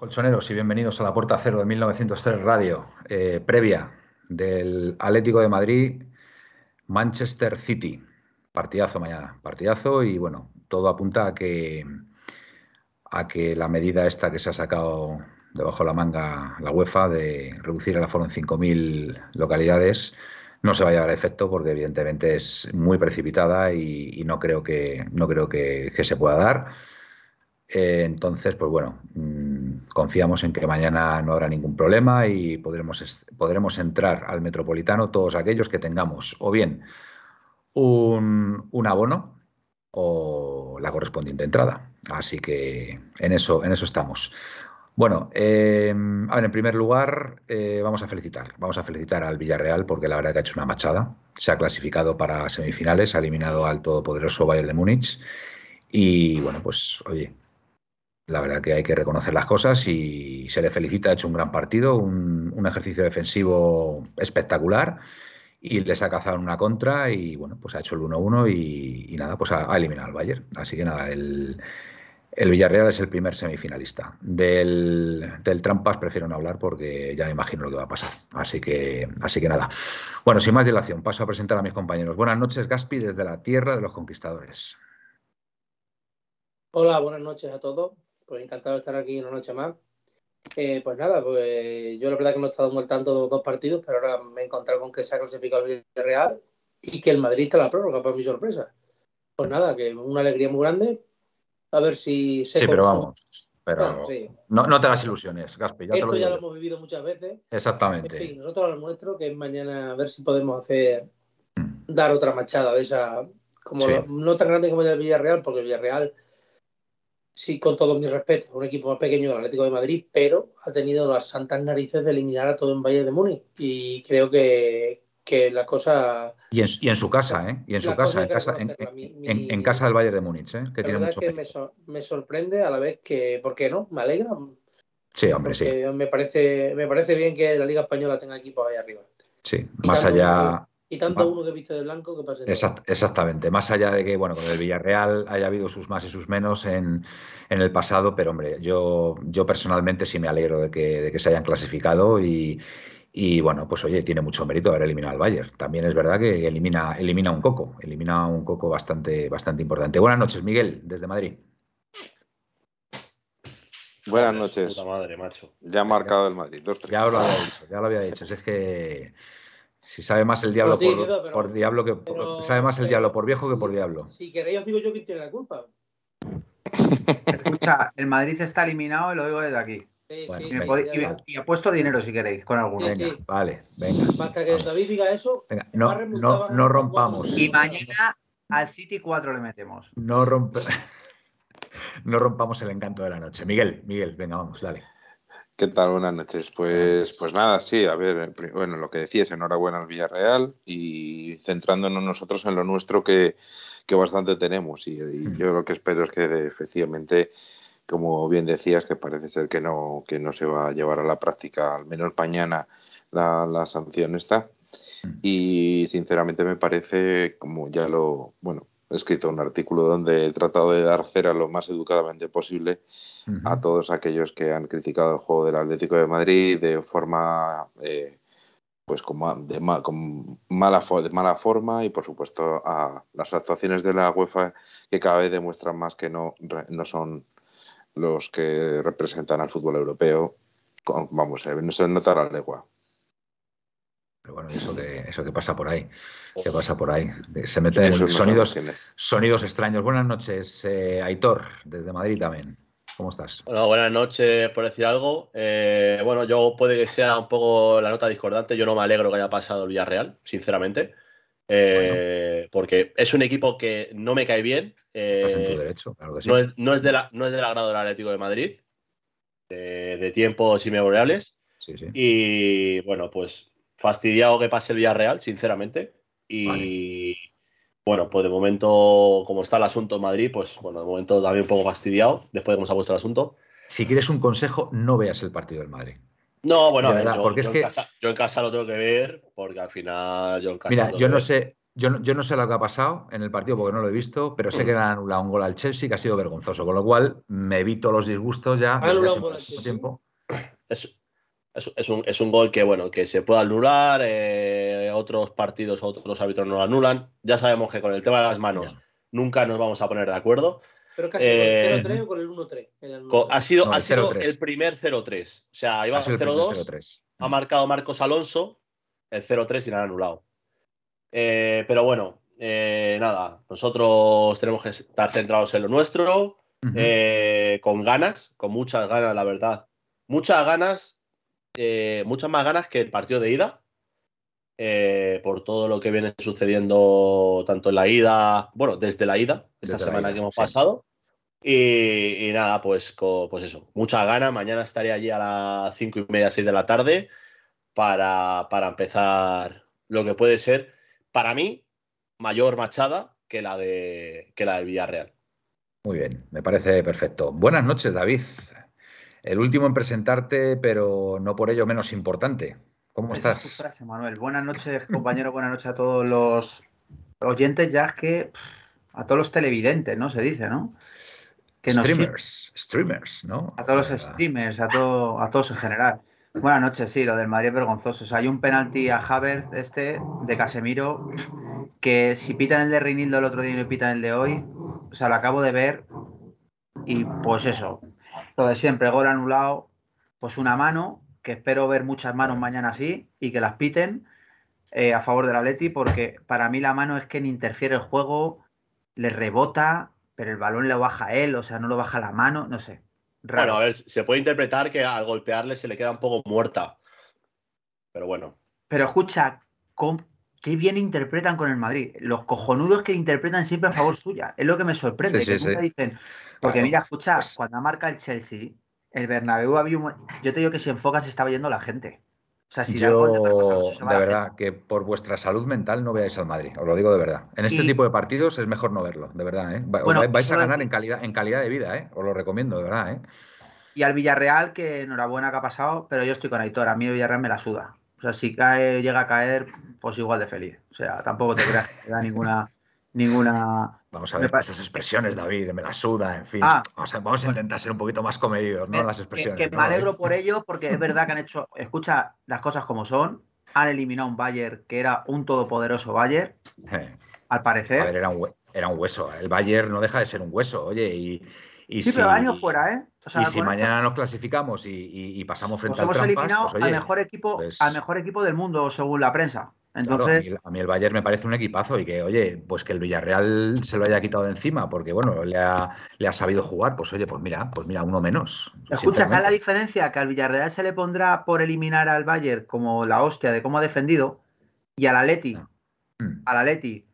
Colchoneros y bienvenidos a la Puerta Cero de 1903 Radio, eh, previa del Atlético de Madrid, Manchester City. Partidazo mañana, partidazo y bueno, todo apunta a que, a que la medida esta que se ha sacado debajo de la manga la UEFA de reducir el aforo en 5.000 localidades no se vaya a dar efecto porque evidentemente es muy precipitada y, no creo que no creo que, se pueda dar. Eh, entonces, pues bueno, mm, confiamos en que mañana no habrá ningún problema y podremos, podremos entrar al metropolitano todos aquellos que tengamos o bien un, un abono o la correspondiente entrada. Así que en eso, en eso estamos. Bueno, eh, a ver, en primer lugar, eh, vamos a felicitar. Vamos a felicitar al Villarreal porque la verdad que ha hecho una machada. Se ha clasificado para semifinales, ha eliminado al todopoderoso Bayern de Múnich. Y bueno, pues oye, la verdad que hay que reconocer las cosas y se le felicita. Ha hecho un gran partido, un, ejercicio defensivo espectacular y les ha cazado una contra y bueno, pues ha hecho el 1-1 y, nada, pues ha, ha, eliminado al Bayern. Así que nada, el, el Villarreal es el primer semifinalista. Del, Trampas prefiero no hablar porque ya me imagino lo que va a pasar. Así que, así que nada. Bueno, sin más dilación, paso a presentar a mis compañeros. Buenas noches, Gaspi, desde la tierra de los conquistadores. Hola, buenas noches a todos. Pues encantado de estar aquí una noche más. Eh, pues nada, pues yo la verdad que no he estado muy al tanto de dos partidos, pero ahora me he encontrado con que se ha clasificado el Villarreal y que el Madrid está la prórroga, para mi sorpresa. Pues nada, que una alegría muy grande a ver si se Sí, pero vamos. Pero no, no, te hagas ilusiones, Gaspi. Esto ya lo hemos vivido muchas veces. Exactamente. En fin, nosotros lo nuestro, que es mañana a ver si podemos hacer mm. dar otra machada de esa, como no tan grande como el Villarreal, porque el Villarreal, sí, con todo mi respeto, es un equipo más pequeño que el Atlético de Madrid, pero ha tenido las santas narices de eliminar a todo en Valle de Múnich. Y creo que, que la cosa... Y en, su casa, ¿eh? Y en su casa, en casa, en, casa del Bayern de Múnich, ¿eh? Que tiene que me, sorprende a la vez que, ¿por qué no? Me alegra. Sí, hombre, sí. Me parece, me parece bien que la Liga Española tenga equipos ahí arriba. Sí, más allá... y tanto uno que viste de blanco que pase. exactamente, más allá de que, bueno, con el Villarreal haya habido sus más y sus menos en, el pasado, pero hombre, yo, yo personalmente sí me alegro de que, de que se hayan clasificado y, y bueno, pues oye, tiene mucho mérito haber eliminado al Bayern. También es verdad que elimina, elimina un coco, elimina un coco bastante, bastante importante. Buenas noches, Miguel, desde Madrid. Buenas noches. Puta madre, macho. Ya ha marcado el Madrid. ya lo había dicho, ya lo había dicho. es que si sabe más el diablo por, diablo que sabe más el diablo por viejo que por diablo. Si queréis os digo yo quién tiene la culpa. Escucha, el Madrid está eliminado y lo digo desde aquí y, apuesto dinero si queréis con alguno. vale, venga. Para que David diga eso, no, no, rompamos. Y mañana al City 4 le metemos. No, rompe... no rompamos el encanto de la noche. Miguel, Miguel, venga, vamos, dale. ¿Qué tal? Buenas noches. Pues, pues nada, sí, a ver, bueno, lo que decías, enhorabuena al Villarreal y centrándonos nosotros en lo nuestro que, bastante tenemos. Y, y mm. yo lo que espero es que efectivamente como bien decías, que parece ser que no, que no se va a llevar a la práctica, al menos mañana, la, la sanción está. Mm. Y sinceramente me parece, como ya lo, bueno, he escrito un artículo donde he tratado de dar cera lo más educadamente posible a todos aquellos que han criticado el juego del Atlético de Madrid de forma, eh, pues como de, con mala, de mala forma y por supuesto a las actuaciones de la UEFA que cada vez demuestran más que no, no son los que representan al fútbol europeo, vamos, eh, no se nota la legua. Pero bueno, eso que, eso que pasa por ahí, que pasa por ahí. Se meten sonidos, sonidos extraños. Buenas noches, eh, Aitor, desde Madrid también. ¿Cómo estás? Bueno, buenas noches, por decir algo. Eh, bueno, yo puede que sea un poco la nota discordante. Yo no me alegro que haya pasado el Villarreal, sinceramente. Porque es un equipo que no me cae bien. Eh, derecho, no, es, no, es de la, no es del agrado del Atlético de Madrid, de, tiempos inmemorables. Y bueno, pues fastidiado que pase el Villarreal, sinceramente. Y bueno, pues de momento, como está el asunto en Madrid, pues bueno, de momento también un poco fastidiado, después de cómo se ha puesto el asunto. Si quieres un consejo, no veas el partido del Madrid. No, bueno, yo, porque es que... en casa, yo, en casa, lo tengo que ver, porque al final yo en casa. Mira, yo no sé, Yo, no sé lo que ha pasado en el partido porque no lo he visto, pero sé mm. que han anulado un gol al Chelsea que ha sido vergonzoso, con lo cual me evito los disgustos ya. Ha anulado un gol al Tiempo. Es, un, gol que, bueno, que se puede anular, eh, otros partidos, otros árbitros no lo anulan. Ya sabemos que con el tema de las manos nunca nos vamos a poner de acuerdo. Pero casi con el 0-3 eh, o con el 1-3. Ha sido, ha sido el primer 0-3. O sea, iba 0-2, ha marcado Marcos Alonso el 0-3 y lo han anulado. Eh, pero bueno, nada, nosotros tenemos que estar centrados en lo nuestro, con ganas, con muchas ganas, la verdad. Muchas ganas eh, muchas más ganas que el partido de ida, eh, por todo lo que viene sucediendo tanto en la ida, bueno, desde la ida, esta semana que hemos pasado. Y, nada, pues, pues eso, muchas ganas. Mañana estaré allí a las cinco y media, seis de la tarde para, para empezar lo que puede ser, para mí, mayor machada que la, de, que la del Villarreal. Muy bien, me parece perfecto. Buenas noches, David. El último en presentarte, pero no por ello menos importante. ¿Cómo estás? Manuel. Buenas noches, compañero. Buenas noches a todos los oyentes, ya que a todos los televidentes, ¿no? Se dice, ¿no? Que streamers, streamers, ¿no? A todos los streamers, a, todo, a todos en general. Buenas noches, sí, lo del Madrid es vergonzoso. O sea, hay un penalti a Havertz este de Casemiro que si pitan el de Reinildo el otro día y no pitan el de hoy, o sea, lo acabo de ver y pues eso, lo de siempre, gol anulado, pues una mano, que espero ver muchas manos mañana así y que las piten eh, a favor del Atleti, porque para mí la mano es que ni interfiere el juego, le rebota, pero el balón le baja a él, o sea, no lo baja la mano, no sé. Bueno, a ver, se puede interpretar que al golpearle se le queda un poco muerta. Pero bueno. Pero escucha, qué bien interpretan con el Madrid. Los cojonudos que interpretan siempre a favor suya. Es lo que me sorprende. que nunca dicen, porque mira, escucha, pues cuando marca el Chelsea, el Bernabéu había Yo te digo que si enfocas se estaba yendo la gente. O sea, si yo, de, verdad, que por vuestra salud mental no veáis al Madrid, os lo digo de verdad. En este tipo de partidos es mejor no verlo, de verdad. ¿eh? vais a ganar en calidad, en calidad de vida, ¿eh? os lo recomiendo, de verdad. ¿eh? Y al Villarreal, que enhorabuena que ha pasado, pero yo estoy con Aitor, a mí el Villarreal me la suda. O sea, si cae, llega a caer, pues igual de feliz. O sea, tampoco te creas que da ninguna, ninguna Vamos a ver esas expresiones, David, me la suda, en fin. Ah, vamos, a, intentar ser un poquito más comedidos, ¿no? Las expresiones. Que, me alegro por ello, porque es verdad que han hecho, escucha las cosas como son, han eliminado un Bayern que era un todopoderoso Bayern, eh. al parecer. A ver, era un, hueso. El Bayern no deja de ser un hueso, oye, y. sí, si, pero año fuera, ¿eh? y si mañana nos clasificamos y, pasamos frente pues al hemos eliminado pues, al mejor equipo, pues al mejor equipo del mundo, según la prensa. Entonces, a, mí, el Bayern me parece un equipazo y que, oye, pues que el Villarreal se lo haya quitado de encima porque, bueno, le ha, le ha sabido jugar, pues oye, pues mira, pues mira, uno menos. Escucha, ¿sabes la diferencia? Que al Villarreal se le pondrá por eliminar al Bayern como la hostia de cómo ha defendido y al Atleti, ah. mm. al Atleti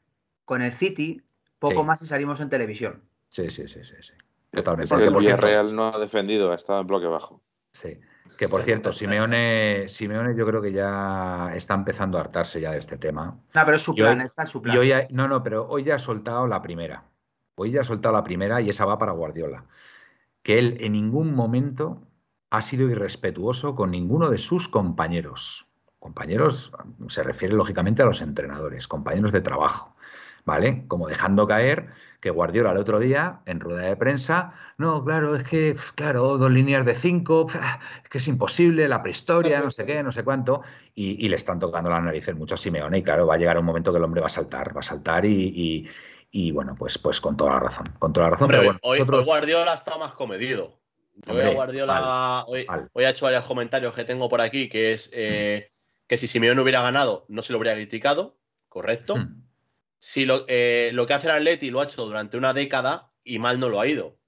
con el City, poco más y salimos en televisión. Sí, sí, sí, sí. sí. Totalmente. Porque el Villarreal no ha defendido, ha estado en bloque bajo. Sí. Que por cierto, Simeone, Simeone yo creo que ya está empezando a hartarse ya de este tema. No, pero es su plan, está su plan. no, no, pero hoy ya ha soltado la primera. Hoy ya ha soltado la primera y esa va para Guardiola. Que él en ningún momento ha sido irrespetuoso con ninguno de sus compañeros. Compañeros se refiere lógicamente a los entrenadores, compañeros de trabajo. ¿Vale? Como dejando caer que Guardiola el otro día, en rueda de prensa, no, claro, es que, claro, dos líneas de cinco, es que es imposible, la prehistoria, no sé qué, no sé cuánto, y, le están tocando las narices mucho a Simeone, y claro, va a llegar un momento que el hombre va a saltar, va a saltar y, bueno, pues, pues con toda la razón, con toda la razón. Pero, bueno, hoy, Guardiola está más comedido. hoy Guardiola, hoy, ha hecho varios comentarios que tengo por aquí, que es eh, que si Simeone hubiera ganado, no se lo habría criticado, correcto. Hmm si lo, eh, lo que hace el Atleti lo ha hecho durante una década y mal no lo ha ido.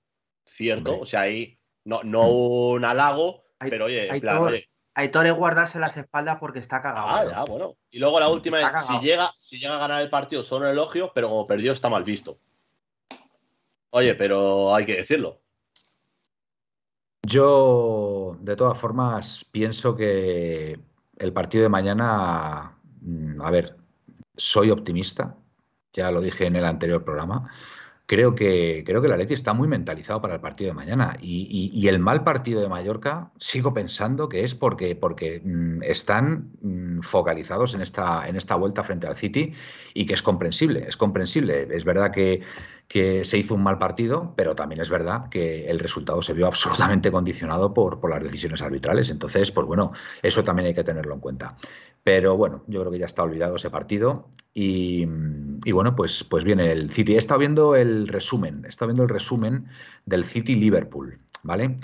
Cierto, o sea, ahí no, no mm. un halago, pero oye, en plan, Aitor es guardarse las espaldas porque está cagado. Ah, ya, bueno. Y luego la última es, si llega, si llega a ganar el partido son elogios, pero como perdió está mal visto. Oye, pero hay que decirlo. Yo, de todas formas, pienso que el partido de mañana, mm, a ver, soy optimista, ya lo dije en el anterior programa, creo que, creo que el Atleti está muy mentalizado para el partido de mañana. Y, el mal partido de Mallorca, sigo pensando que es porque, porque mm, están mm, focalizados en esta, en esta vuelta frente al City y que es comprensible, es comprensible. Es verdad que, que se hizo un mal partido, pero también es verdad que el resultado se vio absolutamente condicionado por, por las decisiones arbitrales. Entonces, pues bueno, eso también hay que tenerlo en cuenta. Pero bueno, yo creo que ya está olvidado ese partido. Y, bueno, pues, pues viene el City. He estado viendo el resumen, he estado viendo el resumen del City Liverpool, ¿vale?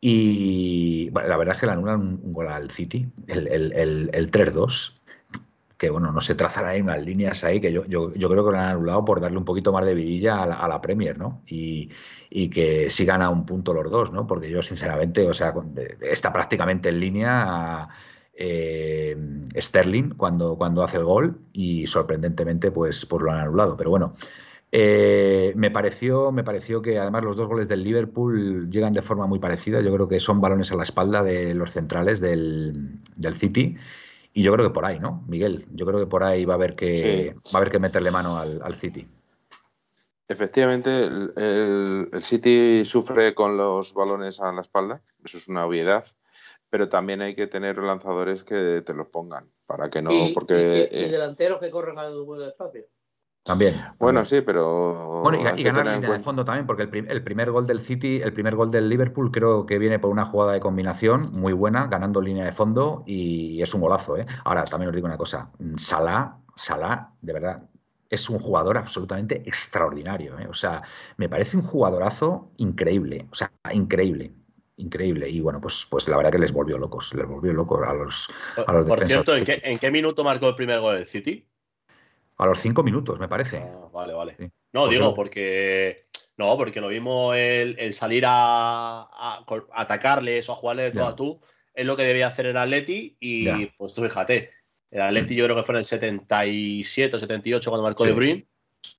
Y la verdad es que le anulan un, gol al City, el, el, el, 3-2, que bueno, no se trazan ahí unas líneas ahí, que yo, yo, yo, creo que lo han anulado por darle un poquito más de vidilla a la, Premier, ¿no? Y, y, que sigan a un punto los dos, ¿no? Porque yo, sinceramente, o sea, está prácticamente en línea eh, Sterling cuando, cuando hace el gol y sorprendentemente pues, pues lo han anulado. Pero bueno, eh, me, pareció, me pareció que además los dos goles del Liverpool llegan de forma muy parecida. Yo creo que son balones a la espalda de los centrales del, City. Y yo creo que por ahí, ¿no, Miguel? Yo creo que por ahí va a haber que, va a haber que meterle mano al, City. Efectivamente, el, City sufre con los balones a la espalda, eso es una obviedad pero también hay que tener lanzadores que te los pongan, para que no, porque... Y, eh, delanteros que corran al buen espacio. También. Bueno, sí, pero. Bueno, y, ganar línea de fondo también, porque el, primer gol del City, el primer gol del Liverpool, creo que viene por una jugada de combinación muy buena, ganando línea de fondo, y es un golazo, ¿eh? Ahora, también os digo una cosa: Salah, Salah, de verdad, es un jugador absolutamente extraordinario, ¿eh? O sea, me parece un jugadorazo increíble, o sea, increíble increíble. Y bueno, pues, pues la verdad que les volvió locos, les volvió locos a los, a los Por cierto, ¿en qué, minuto marcó el primer gol del City? A los cinco minutos, me parece. Ah, vale, vale. No, digo, porque. No, porque lo vimos el, salir a, atacarles o a jugarle de todo a tú, es lo que debía hacer el Atleti. Y pues tú fíjate, el Atleti yo creo que fue en el 77 o 78 cuando marcó De Bruyne.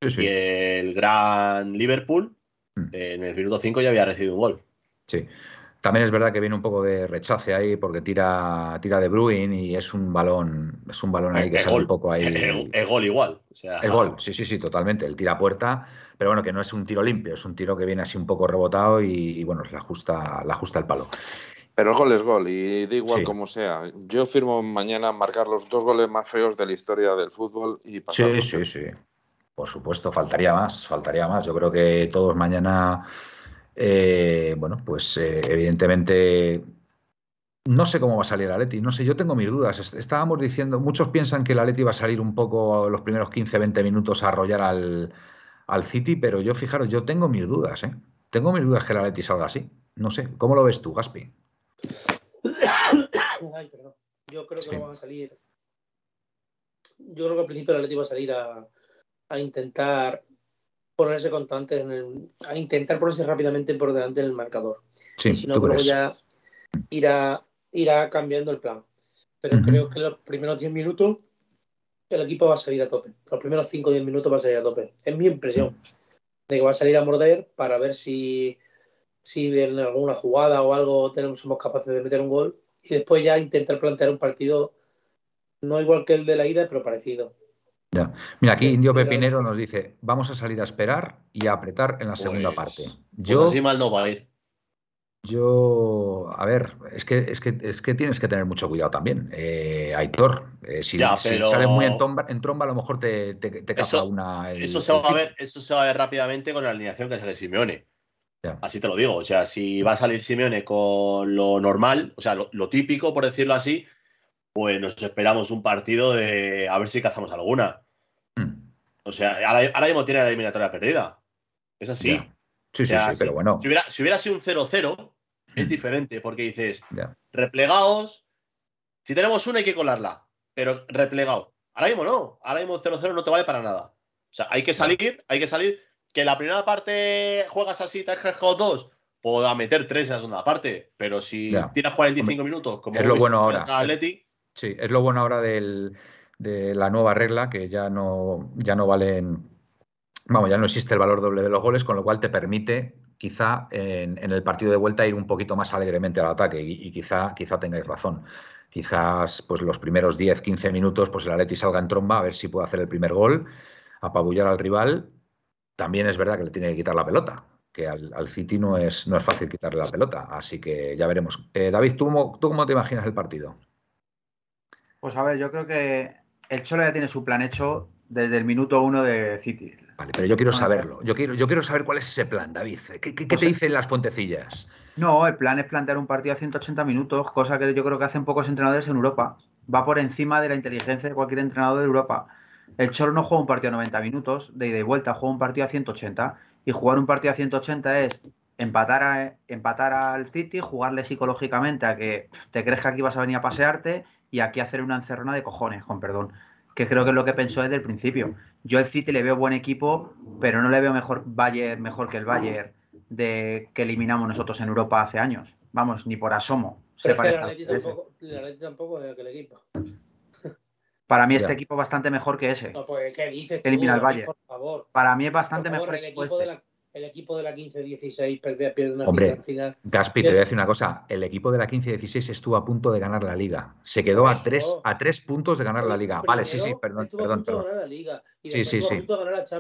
y el gran Liverpool, mm. en el minuto 5 ya había recibido un gol. Sí. También es verdad que viene un poco de rechace ahí porque tira, tira de Bruin y es un balón, es un balón ahí que sale un poco ahí. El, gol igual. el gol, sí, sí, sí, totalmente. El tira a puerta, pero bueno, que no es un tiro limpio, es un tiro que viene así un poco rebotado y, bueno, le ajusta, le ajusta el palo. Pero el gol es gol y da igual como sea. Yo firmo mañana marcar los dos goles más feos de la historia del fútbol y pasar. Sí, sí, sí. Por supuesto, faltaría más, faltaría más. Yo creo que todos mañana eh, bueno, pues eh, evidentemente no sé cómo va a salir el Atleti, no sé, yo tengo mis dudas. Estábamos diciendo, muchos piensan que el Atleti va a salir un poco los primeros 15-20 minutos a arrollar al, City, pero yo fijaros, yo tengo mis dudas, ¿eh? Tengo mis dudas que el Atleti salga así. No sé, ¿cómo lo ves tú, Gaspi? Ay, perdón. Yo creo que no van a salir. Yo creo que al principio el Atleti va a salir a, a intentar ponerse constantes en el, a intentar ponerse rápidamente por delante del marcador. y si no, luego ya irá, irá cambiando el plan. Pero creo que los primeros 10 minutos el equipo va a salir a tope. Los primeros 5 o 10 minutos va a salir a tope. Es mi impresión. De que va a salir a morder para ver si, si en alguna jugada o algo tenemos, somos capaces de meter un gol. Y después ya intentar plantear un partido no igual que el de la ida, pero parecido. Ya. Mira, aquí Indio Pepinero nos dice, vamos a salir a esperar y a apretar en la segunda pues, parte. Pues yo, así mal no va a ir. Yo, a ver, es que, es que, es que tienes que tener mucho cuidado también, eh, Aitor. Eh, si, sales muy en, tromba, a lo mejor te, te, te una. eso, se va a ver, eso se va a ver rápidamente con la alineación que sale Simeone. Así te lo digo. O sea, si va a salir Simeone con lo normal, o sea, lo típico, por decirlo así, pues nos esperamos un partido de a ver si cazamos alguna. Hmm. O sea, ahora, mismo tiene la eliminatoria perdida. Es así. Sí, sí, sí, pero bueno. Si hubiera, sido un 0-0, es hmm. diferente, porque dices, replegados, si tenemos una hay que colarla, pero replegado. Ahora mismo no, ahora mismo 0-0 no te vale para nada. O sea, hay que salir, hay que salir. Que la primera parte juegas así, te has dejado dos, puedo meter tres en la segunda parte, pero si tiras 45 minutos, como es lo bueno ahora. Sí, es lo bueno ahora de la nueva regla, que ya no, ya no valen, vamos, ya no existe el valor doble de los goles, con lo cual te permite quizá en, el partido de vuelta ir un poquito más alegremente al ataque y, quizá, quizá tengáis razón. Quizás pues los primeros 10, 15 minutos pues el Atleti salga en tromba a ver si puede hacer el primer gol, apabullar al rival también es verdad que le tiene que quitar la pelota, que al, City no es, no es fácil quitarle la pelota, así que ya veremos. Eh, David, ¿tú ¿tú cómo te imaginas el partido? Pues a ver, yo creo que el Cholo ya tiene su plan hecho desde el minuto uno de City. Vale, pero yo quiero saberlo. Yo quiero, yo quiero saber cuál es ese plan, David. ¿Qué, qué, pues te dicen las fuentecillas? No, el plan es plantear un partido a 180 minutos, cosa que yo creo que hacen pocos entrenadores en Europa. Va por encima de la inteligencia de cualquier entrenador de Europa. El Cholo no juega un partido a 90 minutos de ida y vuelta, juega un partido a 180. Y jugar un partido a 180 es empatar, empatar al City, jugarle psicológicamente a que te crees que aquí vas a venir a pasearte y aquí hacer una encerrona de cojones, con perdón. Que creo que es lo que pensó desde el principio. Yo al City le veo buen equipo, pero no le veo mejor Bayern, mejor que el Bayern de que eliminamos nosotros en Europa hace años. Vamos, ni por asomo. Se parece tampoco, tampoco es el equipo. Para mí este equipo es bastante mejor que ese. No, pues, ¿qué dices? Elimina el Valle. Por favor. Para mí es bastante mejor. El equipo, de la, el equipo de la 15-16 pierde una Hombre, final. Gaspi, te voy a decir una cosa. El equipo de la 15-16 estuvo a punto de ganar la liga. Se quedó a tres, a tres puntos de ganar la liga. Vale, sí, sí, perdón. perdón, perdón. sí, sí, sí.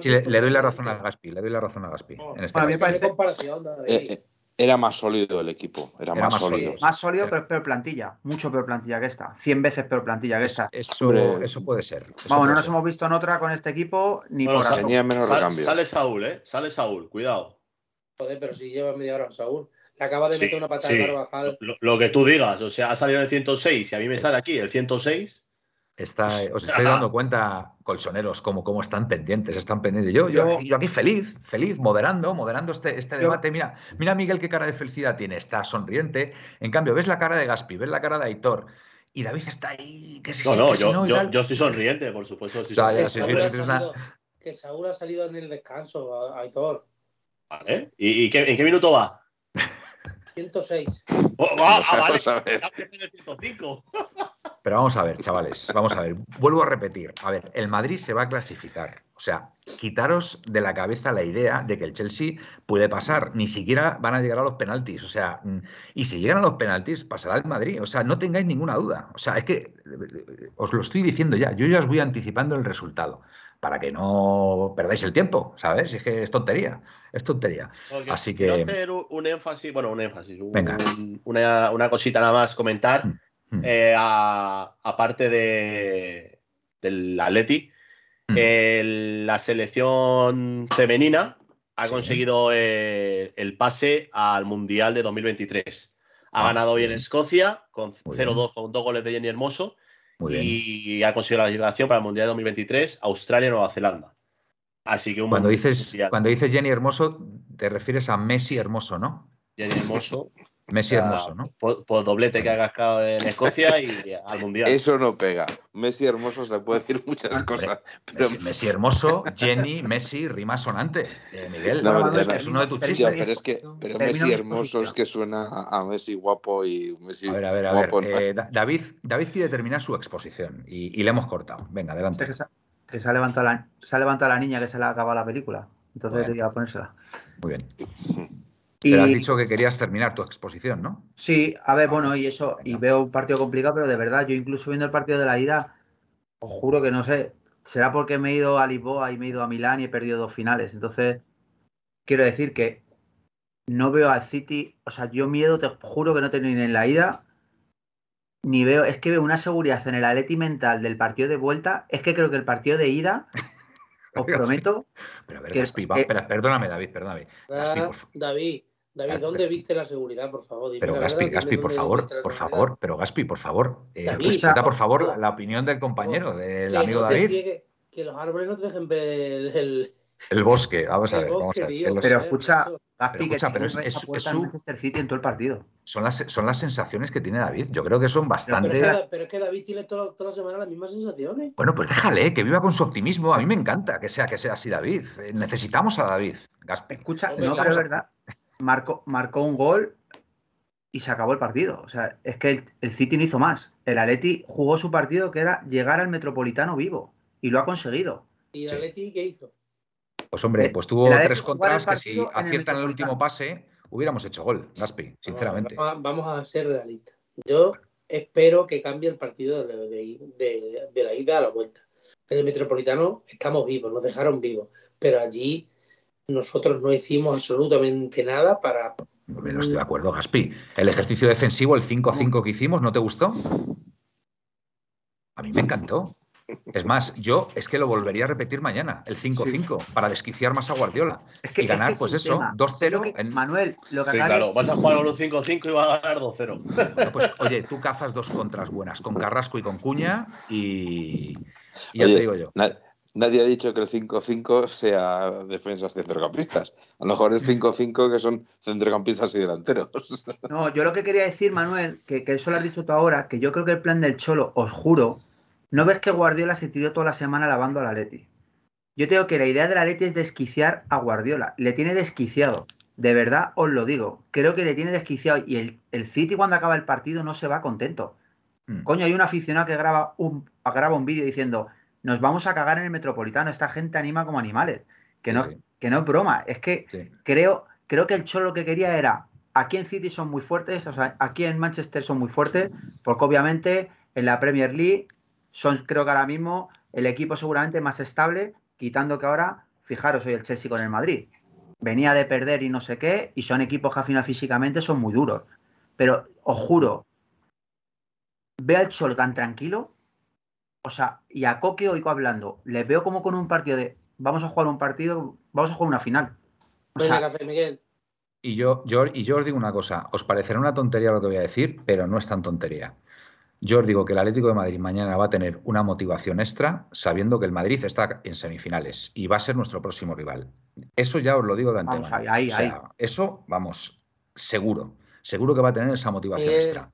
sí le, doy la razón a Gaspi. Le doy la razón a Gaspi. en este para mí parece comparación. Eh, era más sólido el equipo, era, más, sólido. Más sólido, pero peor plantilla, mucho peor plantilla que esta, 100 veces peor plantilla que esta. Eso, eso puede ser. Vamos, no nos hemos visto en otra con este equipo ni por tenía menos recambio. Sale Saúl, ¿eh? Sale Saúl, cuidado. Joder, pero si lleva media hora Saúl. Le acaba de meter una patada sí. Carvajal. Lo, lo, que tú digas, o sea, ha salido en el 106 y a mí me sale aquí el 106. Está, os estáis dando cuenta, colchoneros, cómo, cómo están pendientes, están pendientes. Yo, yo, yo aquí feliz, feliz, moderando, moderando este, este debate. Mira, mira Miguel qué cara de felicidad tiene, está sonriente. En cambio, ves la cara de Gaspi, ves la cara de Aitor. Y David está ahí. Que no, no, yo, yo, yo, estoy sonriente, por supuesto. Estoy sonriente. Que, Saúl ha salido en el descanso, Aitor. Vale. ¿Y, y qué, en qué minuto va? 106. Oh, ah, ah, vale. 105. Pero vamos a ver, chavales, vamos a ver. Vuelvo a repetir. A ver, el Madrid se va a clasificar. O sea, quitaros de la cabeza la idea de que el Chelsea puede pasar. Ni siquiera van a llegar a los penaltis. O sea, y si llegan a los penaltis, pasará el Madrid. O sea, no tengáis ninguna duda. O sea, es que os lo estoy diciendo ya. Yo ya os voy anticipando el resultado para que no perdáis el tiempo, ¿sabes? Es que es tontería, es tontería. Así que. Quiero hacer un énfasis, bueno, un énfasis, una, una, cosita nada más comentar. Mm. Hmm. Eh, aparte de, del Atleti, hmm. la selección femenina ha conseguido eh, el pase al Mundial de 2023. Ha ah, ganado hoy en Escocia con 0-2 con dos goles de Jenny Hermoso y ha conseguido la liberación para el Mundial de 2023 Australia y Nueva Zelanda. Así que cuando dices, cuando dices Jenny Hermoso, te refieres a Messi Hermoso, ¿no? Jenny Hermoso. Messi hermoso, ¿no? Por, doblete que ha cascado en Escocia y al Mundial. Eso no pega. Messi hermoso se le puede decir muchas cosas. Pero... Messi, hermoso, Jenny, Messi, rima sonante. Eh, Miguel, no, es uno de tus chistes. pero es que pero Messi hermoso es que suena a Messi guapo y Messi a ver, a ver, a guapo. Ver, eh, David, David quiere terminar su exposición y, le hemos cortado. Venga, adelante. Que se, que se, ha levantado la, se ha levantado la niña que se le ha acabado la película. Entonces bueno. a ponérsela. Muy bien. Pero has dicho que querías terminar tu exposición, ¿no? Sí, a ver, bueno, y eso, y veo un partido complicado, pero de verdad, yo incluso viendo el partido de la ida, os juro que no sé, será porque me he ido a Lisboa y me he ido a Milán y he perdido dos finales. Entonces, quiero decir que no veo al City, o sea, yo miedo, te juro que no tengo ni en la ida, ni veo, es que veo una seguridad en el Atleti mental del partido de vuelta, es que creo que el partido de ida os prometo. Pero a ver, que, Gaspi, perdóname, David, perdóname. Ah, David, David, ¿dónde viste la seguridad, por favor? pero Gaspi, Gaspi, por favor, por favor, pero Gaspi, por favor, eh, David, por favor la opinión del compañero, del amigo David. Que, los árboles no te dejen ver el, el bosque, vamos a ver. Vamos a ver. pero escucha, Gaspi, pero, pero es, es, es su... Manchester City en todo el partido. Son las, son las sensaciones que tiene David. Yo creo que son bastante. Pero, es, que, David tiene toda, toda la semana las mismas sensaciones. Bueno, pues déjale, que viva con su optimismo. A mí me encanta que sea, que sea así David. Eh, necesitamos a David. Gaspi. Escucha, no, pero es verdad. Marcó, marcó un gol y se acabó el partido. O sea, es que el, el City no hizo más. El Atleti jugó su partido que era llegar al Metropolitano vivo. Y lo ha conseguido. ¿Y el Atleti qué hizo? Pues hombre, eh, pues tuvo tres contras que si aciertan el, último pase, hubiéramos hecho gol, Gaspi, sinceramente. Vamos a, ser realistas. Yo espero que cambie el partido de, la ida a la vuelta. En el Metropolitano estamos vivos, nos dejaron vivos, pero allí nosotros no hicimos absolutamente nada para. No estoy de acuerdo, Gaspi. El ejercicio defensivo, el 5-5 que hicimos, ¿no te gustó? A mí me encantó. Es más, yo es que lo volvería a repetir mañana, el 5-5, para desquiciar más a Guardiola. y ganar, pues eso, 2-0. En... Manuel, lo que sí, claro, vas a jugar con un 5-5 y vas a ganar 2-0. pues, oye, tú cazas dos contras buenas, con Carrasco y con Cuña, y, ya te digo yo. nadie ha dicho que el 5-5 sea defensas centrocampistas. A lo mejor el 5-5 que son centrocampistas y delanteros. No, yo lo que quería decir, Manuel, que, que eso lo has dicho tú ahora, que yo creo que el plan del Cholo, os juro, ¿No ves que Guardiola se tiró toda la semana lavando a la Leti? Yo tengo que la idea de la Leti es desquiciar a Guardiola. Le tiene desquiciado. De verdad os lo digo. Creo que le tiene desquiciado. Y el, el City cuando acaba el partido no se va contento. Hmm. Coño, hay un aficionado que graba un, graba un vídeo diciendo nos vamos a cagar en el Metropolitano. Esta gente anima como animales. Que no, que no es broma. Es que creo, creo que el Cholo lo que quería era aquí en City son muy fuertes, o sea, aquí en Manchester son muy fuertes, porque obviamente en la Premier League son creo que ahora mismo el equipo seguramente más estable, quitando que ahora, fijaros, hoy el Chelsea con el Madrid. Venía de perder y no sé qué, y son equipos que al final físicamente son muy duros. Pero os juro, ve al Cholo tan tranquilo, o sea, y a Coque oigo hablando, les veo como con un partido de vamos a jugar un partido, vamos a jugar una final. O sea, Miguel. Y yo, yo, y yo os digo una cosa, os parecerá una tontería lo que voy a decir, pero no es tan tontería. Yo os digo que el Atlético de Madrid mañana va a tener una motivación extra sabiendo que el Madrid está en semifinales y va a ser nuestro próximo rival. Eso ya os lo digo de antemano. Vamos, ahí, ahí, Eso, vamos, seguro. Seguro que va a tener esa motivación extra.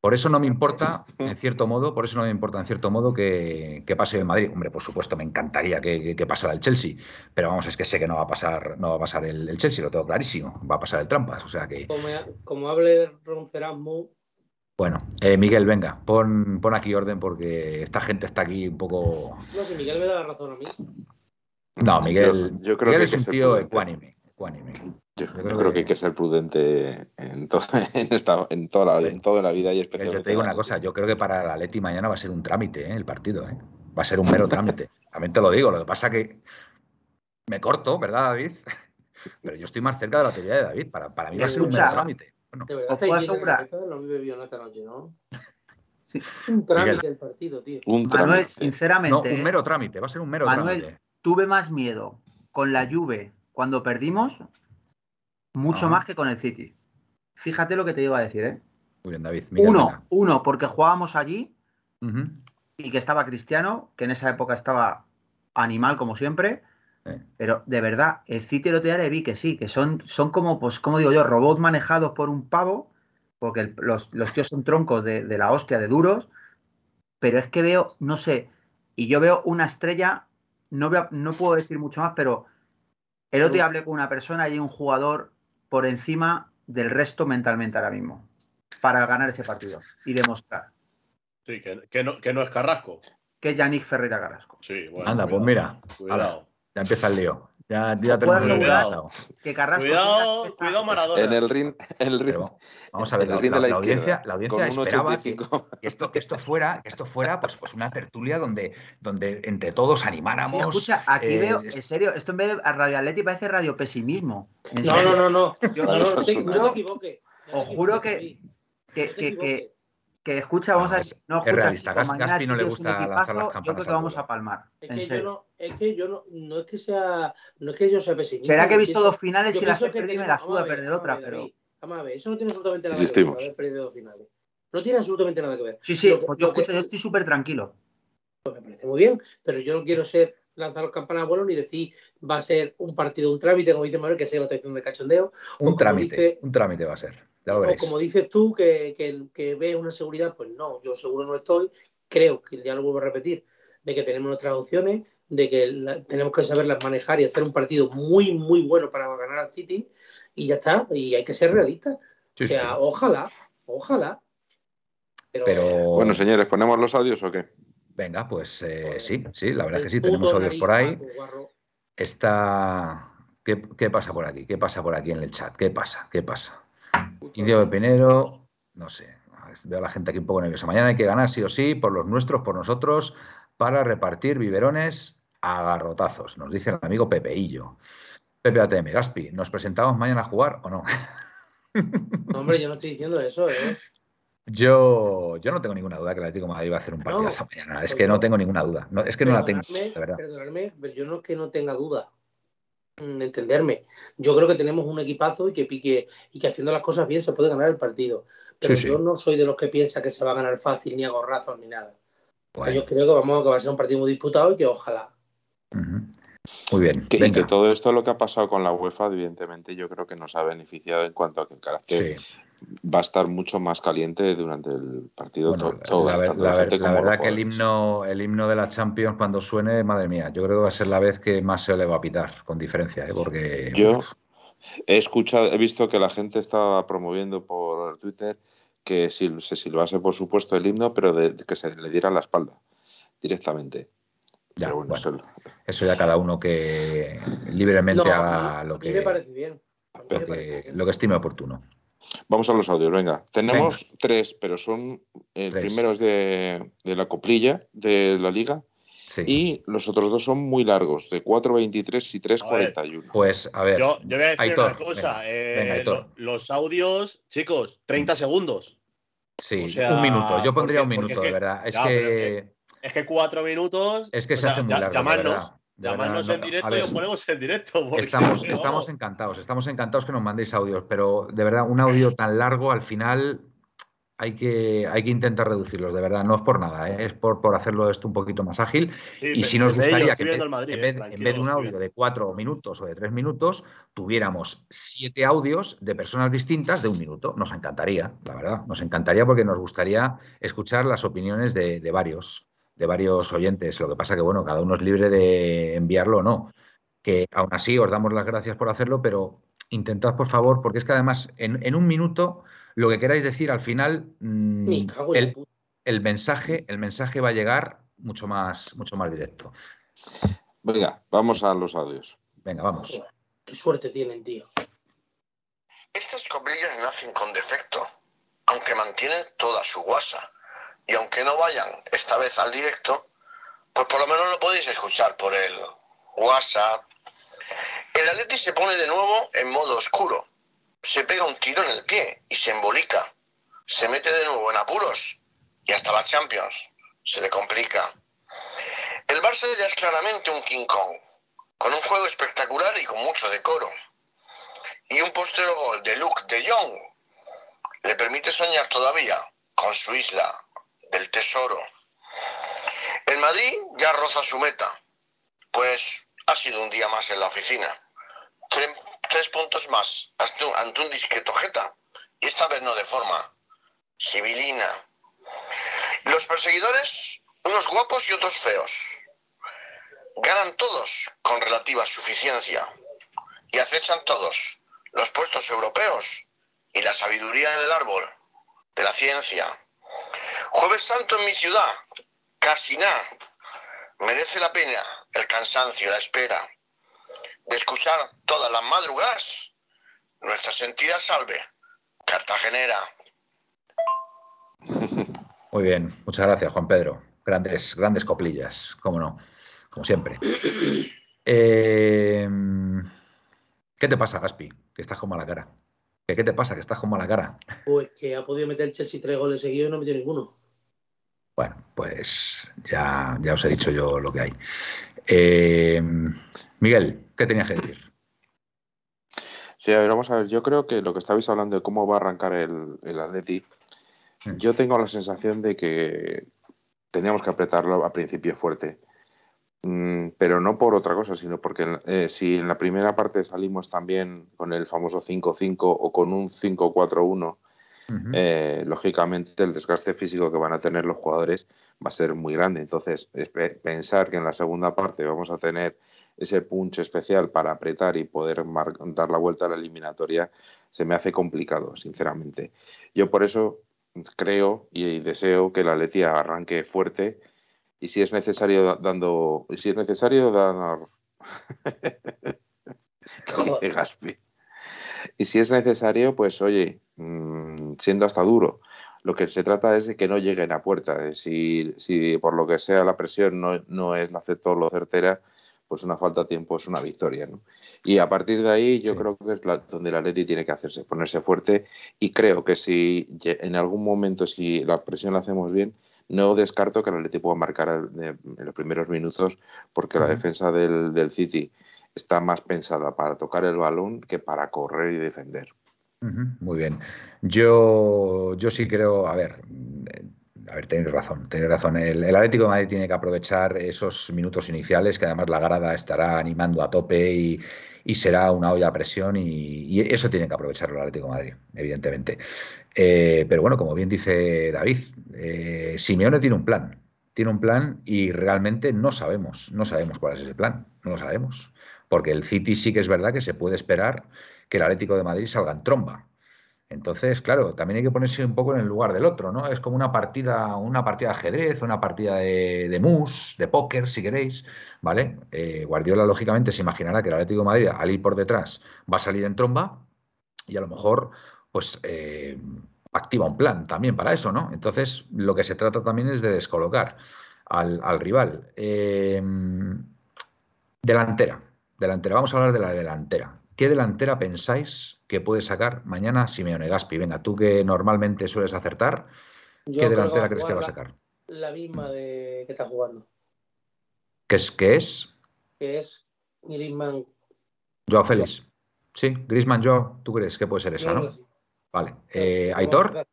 Por eso no me importa, en cierto modo, por eso no me importa, en cierto modo, que, pase el Madrid. Hombre, por supuesto, me encantaría que, pasara el Chelsea, pero vamos, es que sé que no va a pasar, no va a pasar el, Chelsea, lo tengo clarísimo. Va a pasar el Trampas, o sea que. Como, como hable Ron bueno, eh, Miguel, venga, pon, pon, aquí orden porque esta gente está aquí un poco. No, si Miguel me da la razón a mí. No, Miguel, yo, creo que es un tío ecuánime. ecuánime. Yo, creo, que... hay que ser prudente en, en, esta, en, toda la, en toda la vida y especialmente. Yo te digo una cosa, yo creo que para la Leti mañana va a ser un trámite ¿eh? el partido, ¿eh? va a ser un mero trámite. También te lo digo, lo que pasa que me corto, ¿verdad, David? Pero yo estoy más cerca de la teoría de David. Para, para mí va a ser un mero trámite. Bueno, de verdad, os puedo asegurar. No vive noche, ¿no? Sí. Un trámite del partido, tío. Un Manuel, sinceramente. No, un mero trámite, va a ser un mero Manuel, trámite. Tuve más miedo con la Juve cuando perdimos, mucho más que con el City. Fíjate lo que te iba a decir, ¿eh? Muy bien, David. uno, uno, porque jugábamos allí y que estaba Cristiano, que en esa época estaba animal como siempre. Pero de verdad, el City lo te vi que sí, que son, son como, pues, como digo yo, robots manejados por un pavo, porque los, tíos son troncos de, la hostia, de duros, pero es que veo, no sé, y yo veo una estrella, no, no puedo decir mucho más, pero el otro día hablé con una persona y un jugador por encima del resto mentalmente ahora mismo, para ganar ese partido y demostrar. Sí, que, no, que no es Carrasco. Que es Yannick Ferreira Carrasco. Sí, bueno, Anda, pues mira. Cuidado. Ya empieza el lío. Ya, ya tenemos cuidado. Que Carrasco cuidado, cuidado Maradona. En el ring, el ring vamos a ver, la, audiencia, la audiencia esperaba que, esto, que esto fuera, que esto fuera pues, pues una tertulia donde, donde entre todos animáramos. escucha, aquí eh, veo, en serio, esto en vez de Radio Atleti parece radio pesimismo. No, no, no, no, no, no, no, te, equivoques. Os juro que, que, que, que escucha, vamos a ver, no es realista. Gaspi no le gusta lanzar las campanas. Yo creo que vamos a palmar. Es que, yo no, es que yo no, no es que sea, no es que yo sea pesimista. Será que he visto dos finales y las he perdido y me la suda perder otra, pero. Vamos a ver, eso no tiene absolutamente nada que ver haber perdido dos finales. No tiene absolutamente nada que ver. Sí, sí, pues yo escucho, yo estoy súper tranquilo. Pues me parece muy bien, pero yo no quiero ser lanzar los campanas a vuelo ni decir va a ser un partido, un trámite, como dice Manuel, que sea una de cachondeo. Un trámite, un trámite va a ser o como dices tú, que, que, que ves una seguridad, pues no, yo seguro no estoy. Creo que ya lo vuelvo a repetir, de que tenemos nuestras opciones, de que tenemos que saberlas manejar y hacer un partido muy, muy bueno para ganar al City y ya está. Y hay que ser realistas. o sea, ojalá, ojalá. Pero... Bueno, señores, ¿ponemos los audios o qué? Venga, pues eh, sí, sí, la verdad es que sí, tenemos audios por ahí. Está... ¿Qué, ¿Qué pasa por aquí? ¿Qué pasa por aquí en el chat? ¿Qué pasa? ¿Qué pasa? Indio Pepinero, no sé, veo a la gente aquí un poco nerviosa. Mañana hay que ganar sí o sí por los nuestros, por nosotros, para repartir biberones a garrotazos, nos dice el amigo Pepeillo. Pepe ATM, Gaspi, ¿nos presentamos mañana a jugar o no? hombre, yo no estoy diciendo eso, ¿eh? Yo, yo no tengo ninguna duda que el Atlético de Madrid va a hacer un partido esta mañana. Es que no tengo ninguna duda. es que no la tengo, Perdonadme, pero yo no es que no tenga duda. Entenderme. Yo creo que tenemos un equipazo y que pique y que haciendo las cosas bien se puede ganar el partido. Pero yo no soy de los que piensa que se va a ganar fácil, ni a gorrazos, ni nada. Yo creo que vamos que va a ser un partido muy disputado y que ojalá. Muy bien. y que todo esto lo que ha pasado con la UEFA, evidentemente, yo creo que nos ha beneficiado en cuanto a que el carácter va a estar mucho más caliente durante el partido. la, verdad que el himno, el himno de la Champions cuando suene, madre mía, yo creo que va a ser la vez que más se le va a pitar, con diferencia, ¿eh? porque yo he escuchado, he visto que la gente estaba promoviendo por Twitter que se silbase por supuesto el himno, pero de, que se le diera la espalda directamente. Ya, bueno, eso, ya cada uno que libremente haga lo que. me parece bien. lo que estime oportuno. Vamos a los audios, venga. Tenemos tres, pero son. El primero es de, la coplilla de la liga. Y los otros dos son muy largos, de 4.23 y 3.41. Pues a ver. Yo, voy a decir una cosa. Eh, los audios, chicos, 30 segundos. Sí, un minuto. Yo pondría un minuto, de verdad. Es que. Es que cuatro minutos. Es que se hace muy largo. Llamarnos en directo y os ponemos en directo. Estamos, estamos encantados, estamos encantados que nos mandéis audios, pero de verdad, un audio tan largo al final hay que, hay que intentar reducirlos, de verdad, no es por nada, ¿eh? es por, por hacerlo esto un poquito más ágil. y si nos gustaría que en, vez, en vez de un audio de cuatro minutos o de tres minutos, tuviéramos siete audios de personas distintas de un minuto. Nos encantaría, la verdad, nos encantaría porque nos gustaría escuchar las opiniones de, de varios de varios oyentes. Lo que pasa que, bueno, cada uno es libre de enviarlo o no. Que aún así os damos las gracias por hacerlo, pero intentad, por favor, porque es que además en, un minuto lo que queráis decir al final, mm, el, mensaje, el mensaje va a llegar mucho más, mucho más directo. Venga, vamos a los audios. Venga, vamos. Qué suerte tienen, tío. Estas cobillas nacen con defecto, aunque mantienen toda su guasa y aunque no vayan esta vez al directo, pues por lo menos lo podéis escuchar por el WhatsApp. El Atleti se pone de nuevo en modo oscuro, se pega un tiro en el pie y se embolica, se mete de nuevo en apuros y hasta la Champions se le complica. El Barça ya es claramente un King Kong, con un juego espectacular y con mucho decoro. Y un postero gol de Luke de Jong le permite soñar todavía con su isla del Tesoro. El Madrid ya roza su meta, pues ha sido un día más en la oficina. Tres, puntos más ante un discreto jeta, y esta vez no de forma civilina. Los perseguidores, unos guapos y otros feos. Ganan todos con relativa suficiencia y acechan todos los puestos europeos y la sabiduría del árbol, de la ciencia, Jueves Santo en mi ciudad, casi nada. Merece la pena el cansancio, la espera de escuchar todas las madrugadas nuestra sentida salve, cartagenera. Muy bien, muchas gracias Juan Pedro. Grandes, grandes coplillas, cómo no, como siempre. Eh, ¿Qué te pasa, Gaspi? Que estás con mala cara. ¿Qué, te pasa? Que estás con mala cara. Pues que ha podido meter el Chelsea tres goles seguidos y no metió ninguno. Bueno, pues ya, ya os he dicho yo lo que hay. Eh, Miguel, ¿qué tenías que decir? Sí, a ver, vamos a ver. Yo creo que lo que estabais hablando de cómo va a arrancar el, el Atleti, yo tengo la sensación de que teníamos que apretarlo a principio fuerte. Mm, pero no por otra cosa, sino porque eh, si en la primera parte salimos también con el famoso 5-5 o con un 5-4-1, eh, lógicamente el desgaste físico que van a tener los jugadores va a ser muy grande. Entonces, pensar que en la segunda parte vamos a tener ese punch especial para apretar y poder dar la vuelta a la eliminatoria se me hace complicado, sinceramente. Yo por eso creo y deseo que la Letia arranque fuerte y si es necesario dando y si es necesario dar Gaspi. Y si es necesario, pues oye, mm, siendo hasta duro. Lo que se trata es de que no lleguen a puerta. Si, si por lo que sea la presión no, no es la lo certera, pues una falta de tiempo es una victoria. ¿no? Y a partir de ahí yo creo que es donde el Atleti tiene que hacerse, ponerse fuerte y creo que si en algún momento, si la presión la hacemos bien, no descarto que el Atleti pueda marcar en los primeros minutos porque la defensa del, del City está más pensada para tocar el balón que para correr y defender. Muy bien. Yo, yo sí creo, a ver, a ver, tenéis razón, tenéis razón. El, Atlético de Madrid tiene que aprovechar esos minutos iniciales, que además la grada estará animando a tope y, será una olla a presión y, eso tiene que aprovecharlo el Atlético de Madrid, evidentemente. Eh, pero bueno, como bien dice David, eh, Simeone tiene un plan, tiene un plan y realmente no sabemos, no sabemos cuál es ese plan, no lo sabemos. Porque el City sí que es verdad que se puede esperar que el Atlético de Madrid salga en tromba. Entonces, claro, también hay que ponerse un poco en el lugar del otro, ¿no? Es como una partida, una partida de ajedrez, una partida de, de mus, de póker, si queréis, ¿vale? Eh, Guardiola, lógicamente, se imaginará que el Atlético de Madrid, al ir por detrás, va a salir en tromba y a lo mejor, pues, eh, activa un plan también para eso, ¿no? Entonces, lo que se trata también es de descolocar al, rival. Eh, delantera, delantera, vamos a hablar de la delantera. ¿Qué delantera pensáis que puede sacar mañana Simeone Gaspi? Venga, tú que normalmente sueles acertar, ¿qué delantera crees que va a sacar? La misma de que está jugando. ¿Qué es? ¿Qué es? Que es Griezmann. Joao Félix. Sí, Griezmann Joao, ¿tú crees que puede ser esa, no? Vale. Eh, Aitor.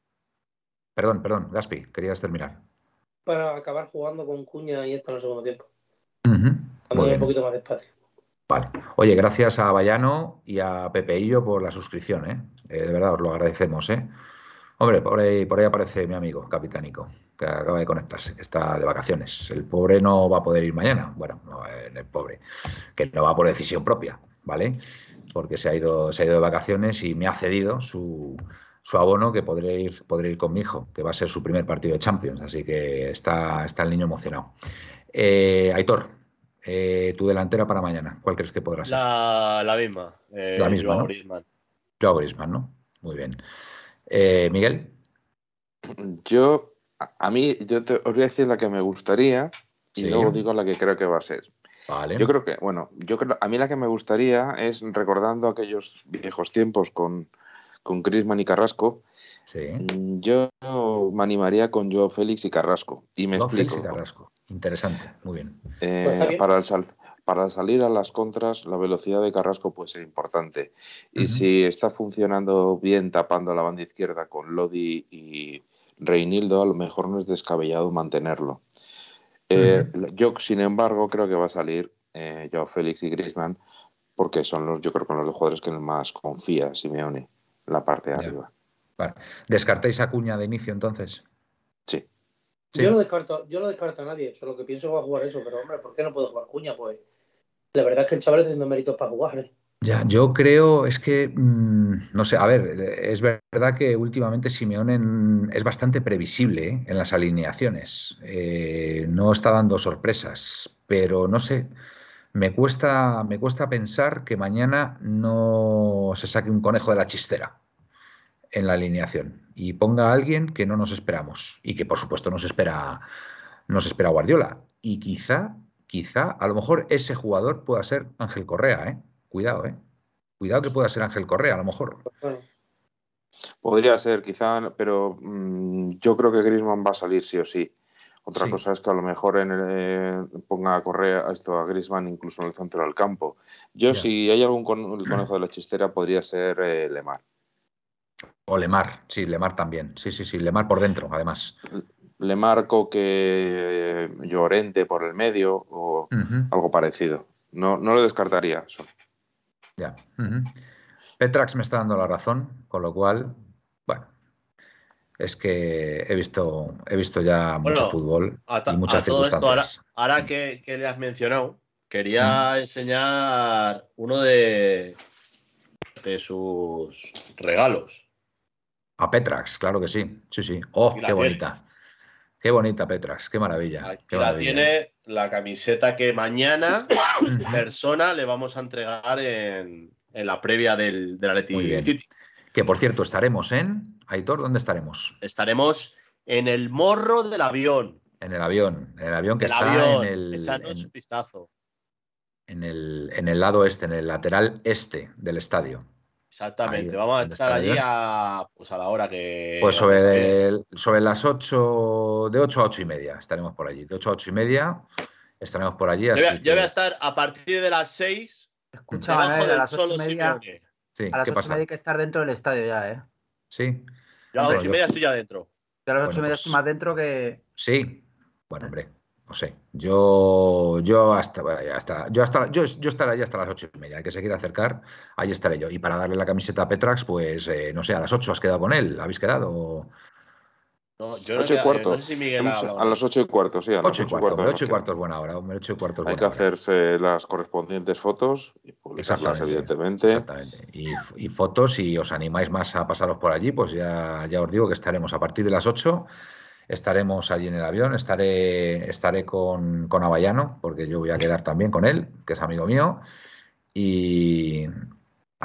Perdón, perdón, Gaspi, querías terminar. Para acabar jugando con Cuña y esto en el segundo tiempo. un poquito más despacio. Vale. Oye, gracias a Bayano y a Pepeillo por la suscripción, ¿eh? ¿eh? de verdad, os lo agradecemos, ¿eh? Hombre, por ahí, por ahí aparece mi amigo Capitánico, que acaba de conectarse, que está de vacaciones. El pobre no va a poder ir mañana. Bueno, no, el pobre, que no va por decisión propia, ¿vale? Porque se ha ido, se ha ido de vacaciones y me ha cedido su, su abono que podré ir, podré ir con mi hijo, que va a ser su primer partido de Champions. Así que está, está el niño emocionado. Eh, Aitor, eh, tu delantera para mañana, ¿cuál crees que podrá ser? La, misma. Eh, la misma, ¿no? Griezmann. Griezmann, ¿no? Muy bien. Eh, Miguel. Yo, a mí, yo os voy a decir la que me gustaría y luego digo la que creo que va a ser. Vale. Yo creo que, bueno, yo creo, a mí la que me gustaría es recordando aquellos viejos tiempos con, con Griezmann y Carrasco. Sí. Mm, yo me animaría con Joe Félix y Carrasco. Y me explico. Félix y Carrasco. Interesante, muy eh, pues bien. para, para salir a las contras, la velocidad de Carrasco puede ser importante. Y si está funcionando bien tapando la banda izquierda con Lodi y Reinildo, a lo mejor no es descabellado mantenerlo. Eh, yo, sin embargo, creo que va a salir eh, Joao Félix y Griezmann porque son los, yo creo que son los jugadores que más confía Simeone en la parte de arriba. ¿Descartáis a Cuña de inicio entonces? Sí. Yo no descarto, yo no descarto a nadie, solo que pienso que va a jugar eso, pero hombre, ¿por qué no puede jugar Cuña? Pues la verdad es que el chaval está haciendo méritos para jugar, ¿eh? Ya, yo creo, es que, mm, no sé, a ver, es verdad que últimamente Simeone es bastante previsible ¿eh? en las alineaciones. Eh, no está dando sorpresas, pero no sé, me cuesta, me cuesta pensar que mañana no se saque un conejo de la chistera en la alineación y ponga a alguien que no nos esperamos y que por supuesto nos espera, nos espera Guardiola. Y quizá, quizá, a lo mejor ese jugador pueda ser Ángel Correa, ¿eh? Cuidado, ¿eh? Cuidado que pueda ser Ángel Correa, a lo mejor. Podría ser, quizá, pero mm, yo creo que Grisman va a salir sí o sí. Otra cosa es que a lo mejor en eh, ponga a Correa esto a Grisman incluso en el centro del campo. Yo, si hay algún conejo de la chistera, podría ser eh, Lemar. O Lemar, sí, Lemar también. Sí, sí, sí, Lemar por dentro, además. Le marco que Llorente por el medio o algo parecido. No, no lo descartaría eso. Ya. Petrax me está dando la razón, con lo cual, bueno, es que he visto, he visto ya mucho fútbol y muchas circunstancias. ahora, que, le has mencionado, quería enseñar uno de, de sus regalos. A Petrax, claro que sí. Sí, sí. Oh, qué bonita. Qué bonita Petrax, qué maravilla. Aquí la tiene la camiseta que mañana en persona le vamos a entregar en, la previa del, del Atleti City. Que por cierto, estaremos en. Aitor, ¿dónde estaremos? Estaremos en el morro del avión. En el avión, en el avión que está en el. Un vistazo. En el, en el lado este, en el lateral este del estadio. Exactamente, vamos a estar allí a, pues a la hora que. Pues sobre, sobre las 8, de 8 a 8 y media estaremos por allí. De 8 a 8 y media estaremos por allí. Yo, voy a, yo voy a estar a partir de las 6. Escucha, Manuel, a las 8 y media. Sí, a las 8 y media hay que estar dentro del estadio ya, ¿eh? Sí. Yo a las 8 y media estoy ya dentro. Yo a las 8 y media pues estoy más dentro que. Sí. Bueno, hombre no sé, yo, yo hasta, hasta, yo hasta, yo, yo estaré ahí hasta las ocho y media. El que se quiera acercar, ahí estaré yo. Y para darle la camiseta a Petrax, pues eh, no sé, a las ocho has quedado con él, ¿habéis quedado? No, yo ocho y cuarto. a las ocho y cuarto, sí. A las ocho y cuarto. Ocho y cuarto es buena hora. Ocho y cuarto Hay que hacerse las correspondientes fotos y publicarlas, evidentemente. Exactamente. Y, y, fotos, si os animáis más a pasaros por allí, pues ya, ya os digo que estaremos a partir de las ocho estaremos allí en el avión, estaré, estaré con, con Avallano, porque yo voy a quedar también con él, que es amigo mío. Y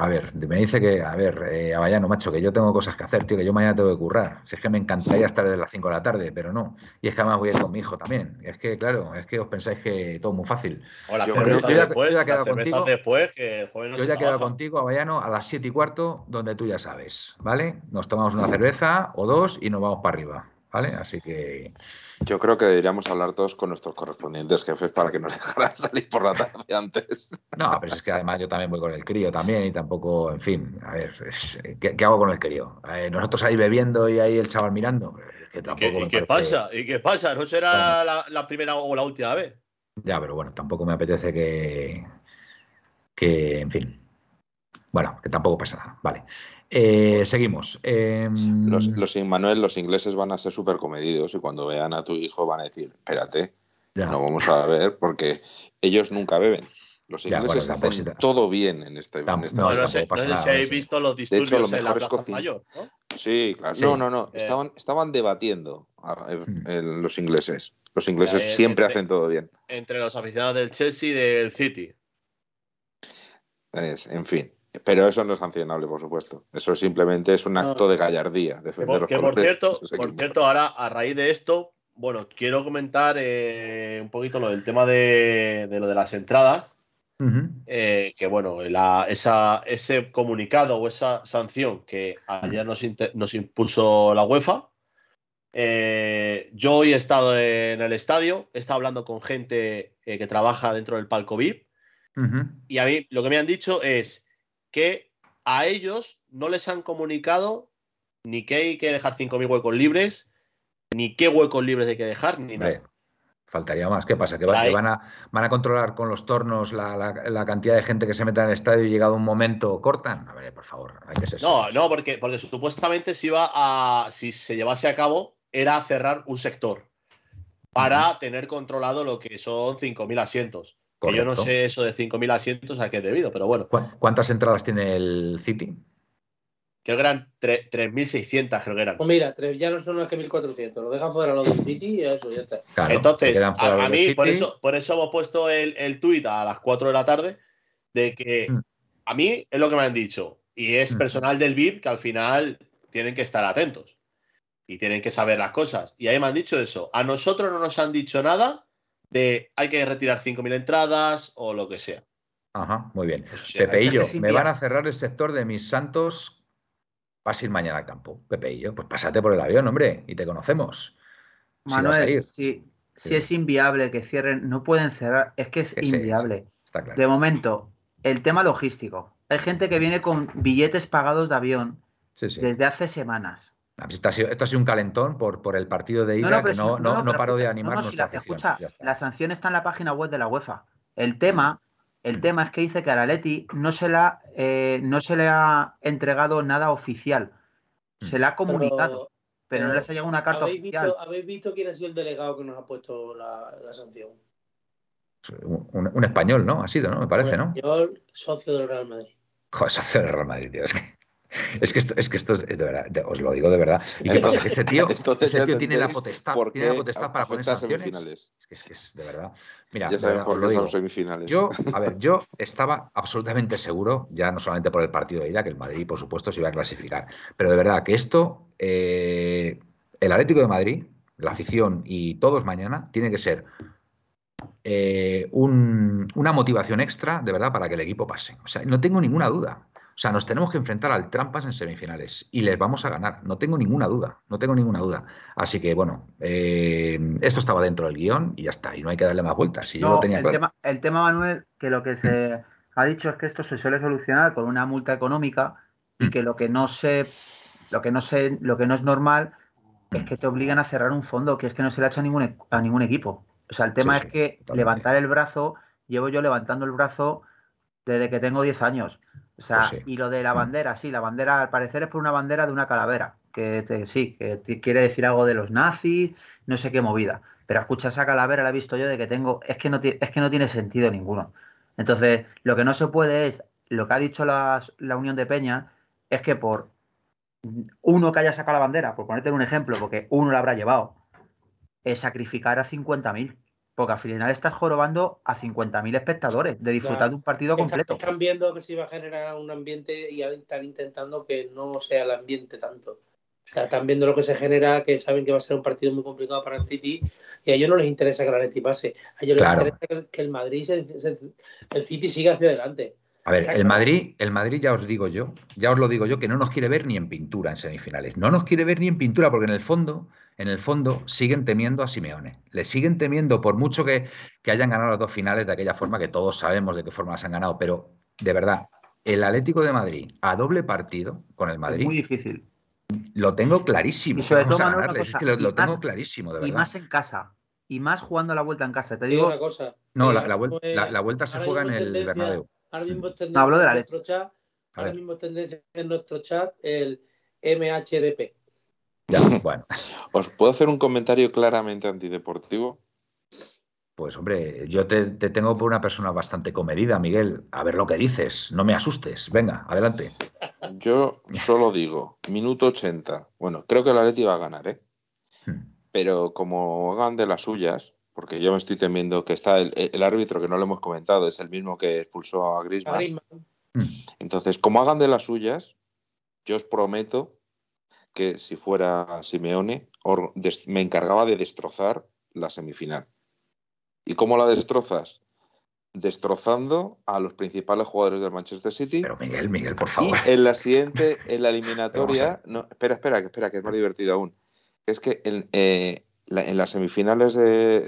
a ver, me dice que, a ver, eh, Avallano, macho, que yo tengo cosas que hacer, tío, que yo mañana tengo que currar. Si es que me encantaría estar desde las 5 de la tarde, pero no. Y es que además voy a ir con mi hijo también. Es que, claro, es que os pensáis que todo es muy fácil. yo, ya, he quedado contigo. Después, que yo ya he quedado contigo, Avallano, a las 7 y cuarto, donde tú ya sabes, ¿vale? Nos tomamos una cerveza o dos y nos vamos para arriba. ¿Vale? Así que... Yo creo que deberíamos hablar todos con nuestros correspondientes jefes para que nos dejaran salir por la tarde antes. No, pero es que además yo también voy con el crío también y tampoco, en fin, a ver, ¿qué, hago con el crío? Eh, nosotros ahí bebiendo y ahí el chaval mirando. ¿Y qué, pasa? ¿Y qué pasa? ¿No será la, primera o la última vez? Ya, pero bueno, tampoco me apetece que, que en fin, bueno, que tampoco pasa nada. Vale. Eh, seguimos. Em, los, los, Manuel, los ingleses van a ser súper comedidos y cuando vean a tu hijo van a decir, espérate, no vamos a ver porque ellos nunca beben. Los ingleses hacen todo bien en este, en este No, no, sé, si habéis visto los disturbios en la Plaza Mayor, ¿no? Sí, claro. No, no, no. Eh. Estaban, estaban debatiendo hmm. los ingleses. Los ingleses eh, siempre hacen todo bien. Entre los aficionados del Chelsea y del City. en fin. Pero eso no es sancionable, por supuesto. Eso simplemente es un acto de gallardía, defender que, por cierto, por cierto, ahora a raíz de esto, bueno, quiero comentar eh, un poquito lo del tema de, lo de las entradas. Eh, que bueno, esa, ese comunicado o esa sanción que ayer nos, nos impuso la UEFA. Eh, yo hoy he estado en el estadio, he estado hablando con gente que trabaja dentro del palco VIP. Y a mí lo que me han dicho es que a ellos no les han comunicado ni que hay que dejar 5.000 huecos libres, ni qué huecos libres hay que dejar, ni nada. Faltaría más. ¿Qué pasa? ¿Que, van, a, van, a, controlar con los tornos la, cantidad de gente que se meta en el estadio y llegado un momento cortan? A ver, por favor, hay que ser No, no, porque, porque supuestamente si, iba a, si se llevase a cabo era cerrar un sector para tener controlado lo que son 5.000 asientos yo no sé eso de 5.000 asientos a qué debido, pero bueno. ¿Cuántas entradas tiene el City? Creo que eran 3.600, creo que eran. Pues mira, ya no son más que 1.400. Lo dejan fuera los del City y eso ya está. Entonces, a, mí, por eso, por eso hemos puesto el, el tuit a las 4 de la tarde de que mm. a mí es lo que me han dicho. Y es mm. personal del VIP que al final tienen que estar atentos y tienen que saber las cosas. Y ahí me han dicho eso. A nosotros no nos han dicho nada de hay que retirar 5.000 entradas o lo que sea. Ajá, muy bien. Pepeillo, me van a cerrar el sector de mis santos. Vas a ir mañana al campo. Pepeillo, pues pásate por el avión, hombre, y te conocemos. Manuel, si, si, es inviable que cierren, no pueden cerrar, es que es inviable. De momento, el tema logístico. Hay gente que viene con billetes pagados de avión desde hace semanas. Esto ha, sido, un calentón por, por el partido de ida que no, no, paró de animar la, escucha, la sanción está en la página web de la UEFA. El tema, el mm. tema es que dice que a la Leti no se, la, eh, no se le ha entregado nada oficial. Mm. Se le ha comunicado, pero, no les ha llegado una carta oficial. ¿Habéis visto quién ha sido el delegado que nos ha puesto la, sanción? Un, español, ¿no? Ha sido, ¿no? Me parece, ¿no? Yo, socio del Real Madrid. Joder, socio del Real Madrid, tío. Es que... Es que esto es, que esto es de verdad, os lo digo de verdad. ¿Y? Que ese tío, ese tío tiene la potestad, tiene la potestad para poner sanciones. Es que, es que es de verdad. Mira, ya saben por qué son semifinales. Yo, a ver, yo estaba absolutamente seguro, ya no solamente por el partido de ida, que el Madrid, por supuesto, se iba a clasificar, pero de verdad que esto, eh, el Atlético de Madrid, la afición y todos mañana, tiene que ser eh, una motivación extra, de verdad, para que el equipo pase. O sea, no tengo ninguna duda. O sea, nos tenemos que enfrentar al Trampas en semifinales y les vamos a ganar. No tengo ninguna duda, no tengo ninguna duda. Así que, bueno, eh, esto estaba dentro del guion y ya está. Y no hay que darle más vueltas. el, tema, el tema, Manuel, que lo que se ha dicho es que esto se suele solucionar con una multa económica y mm. que lo que no se, lo que no se, lo que no es normal es que te obligan a cerrar un fondo, que es que no se le ha hecho a ningún, a ningún equipo. O sea, el tema es que levantar el brazo, llevo yo levantando el brazo desde que tengo 10 años. O sea, pues y lo de la mm. bandera, sí, la bandera al parecer es por una bandera de una calavera, que sí, que quiere decir algo de los nazis, no sé qué movida. Pero escucha, esa calavera la he visto yo de que tengo, es que no, es que no tiene sentido ninguno. Entonces, lo que no se puede es, lo que ha dicho la, la Unión de Peña, es que por uno que haya sacado la bandera, por ponerte un ejemplo, porque uno la habrá llevado, es sacrificar a 50.000. Porque al final estás jorobando a 50.000 espectadores de disfrutar de un partido completo. Están viendo que se iba a generar un ambiente y están intentando que no sea el ambiente tanto. O sea, están viendo lo que se genera, que saben que va a ser un partido muy complicado para el City y a ellos no les interesa que el Atleti pase. A ellos les interesa que el Madrid, el City siga hacia adelante. A ver, el Madrid, el Madrid ya os digo yo, ya os lo digo yo, que no nos quiere ver ni en pintura en semifinales. No nos quiere ver ni en pintura, porque en el fondo, en el fondo, siguen temiendo a Simeone. Le siguen temiendo, por mucho que, hayan ganado las dos finales de aquella forma, que todos sabemos de qué forma las han ganado, pero de verdad, el Atlético de Madrid a doble partido con el Madrid. muy difícil. Lo tengo clarísimo. Y sobre todo, es que lo, tengo clarísimo, de verdad. Y más en casa. Y más jugando la vuelta en casa. Te digo. Una cosa. No, la, la, vuelta se juega en el Bernabéu. Ahora mismo es tendencia Hablo de la en nuestro chat, ahora mismo tendencia en nuestro chat el MHDP. Ya, bueno. ¿Os puedo hacer un comentario claramente antideportivo? Pues hombre, yo te, tengo por una persona bastante comedida, Miguel. A ver lo que dices, no me asustes. Venga, adelante. Yo solo digo, minuto 80. Bueno, creo que la Leti va a ganar, ¿eh? Hmm. Pero como hagan de las suyas, porque yo me estoy temiendo que está el, árbitro que no lo hemos comentado, es el mismo que expulsó a Griezmann. Mm. Entonces, como hagan de las suyas, yo os prometo que si fuera Simeone, me encargaba de destrozar la semifinal. ¿Y cómo la destrozas? Destrozando a los principales jugadores del Manchester City. Pero Miguel, Miguel, por favor. Y en la siguiente, en la eliminatoria. No, espera, espera, espera, que es más divertido aún. Es que en, eh, en las semifinales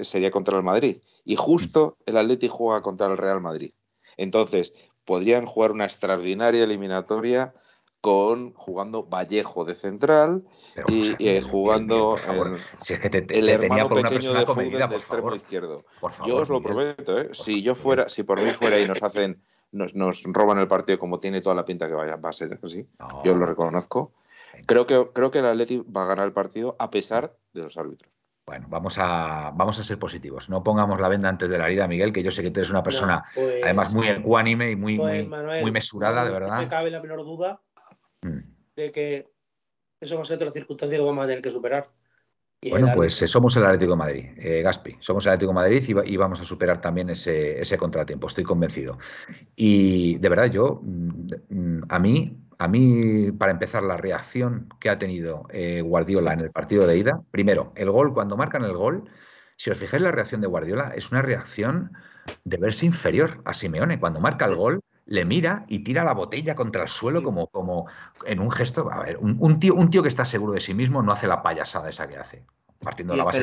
sería contra el Madrid. Y justo el Atleti juega contra el Real Madrid. Entonces, podrían jugar una extraordinaria eliminatoria con jugando Vallejo de central y, eh, jugando si es que te, el hermano pequeño de fútbol de extremo izquierdo. yo os lo prometo, ¿eh? si yo fuera, si por mí fuera y nos hacen, nos, nos roban el partido como tiene toda la pinta que vaya, va a ser así, yo lo reconozco. Creo que, creo que el Atleti va a ganar el partido a pesar de los árbitros. Bueno, vamos a, vamos a ser positivos. No pongamos la venda antes de la herida, Miguel, que yo sé que tú eres una persona pues, además muy ecuánime y muy, pues, muy, mesurada, de verdad. No me cabe la menor duda mm. de que eso va a ser otra circunstancia que vamos a tener que superar. bueno, pues eh, somos el Atlético de Madrid, eh, Gaspi. Somos el Atlético de Madrid y, vamos a superar también ese, ese contratiempo, estoy convencido. Y de verdad, yo, mm, mm, a mí, a mí, para empezar, la reacción que ha tenido eh, Guardiola en el partido de ida, primero, el gol, cuando marcan el gol, si os fijáis la reacción de Guardiola, es una reacción de verse inferior a Simeone. Cuando marca el gol, le mira y tira la botella contra el suelo como, como en un gesto. A ver, un, tío, un tío que está seguro de sí mismo no hace la payasada esa que hace partiendo de la base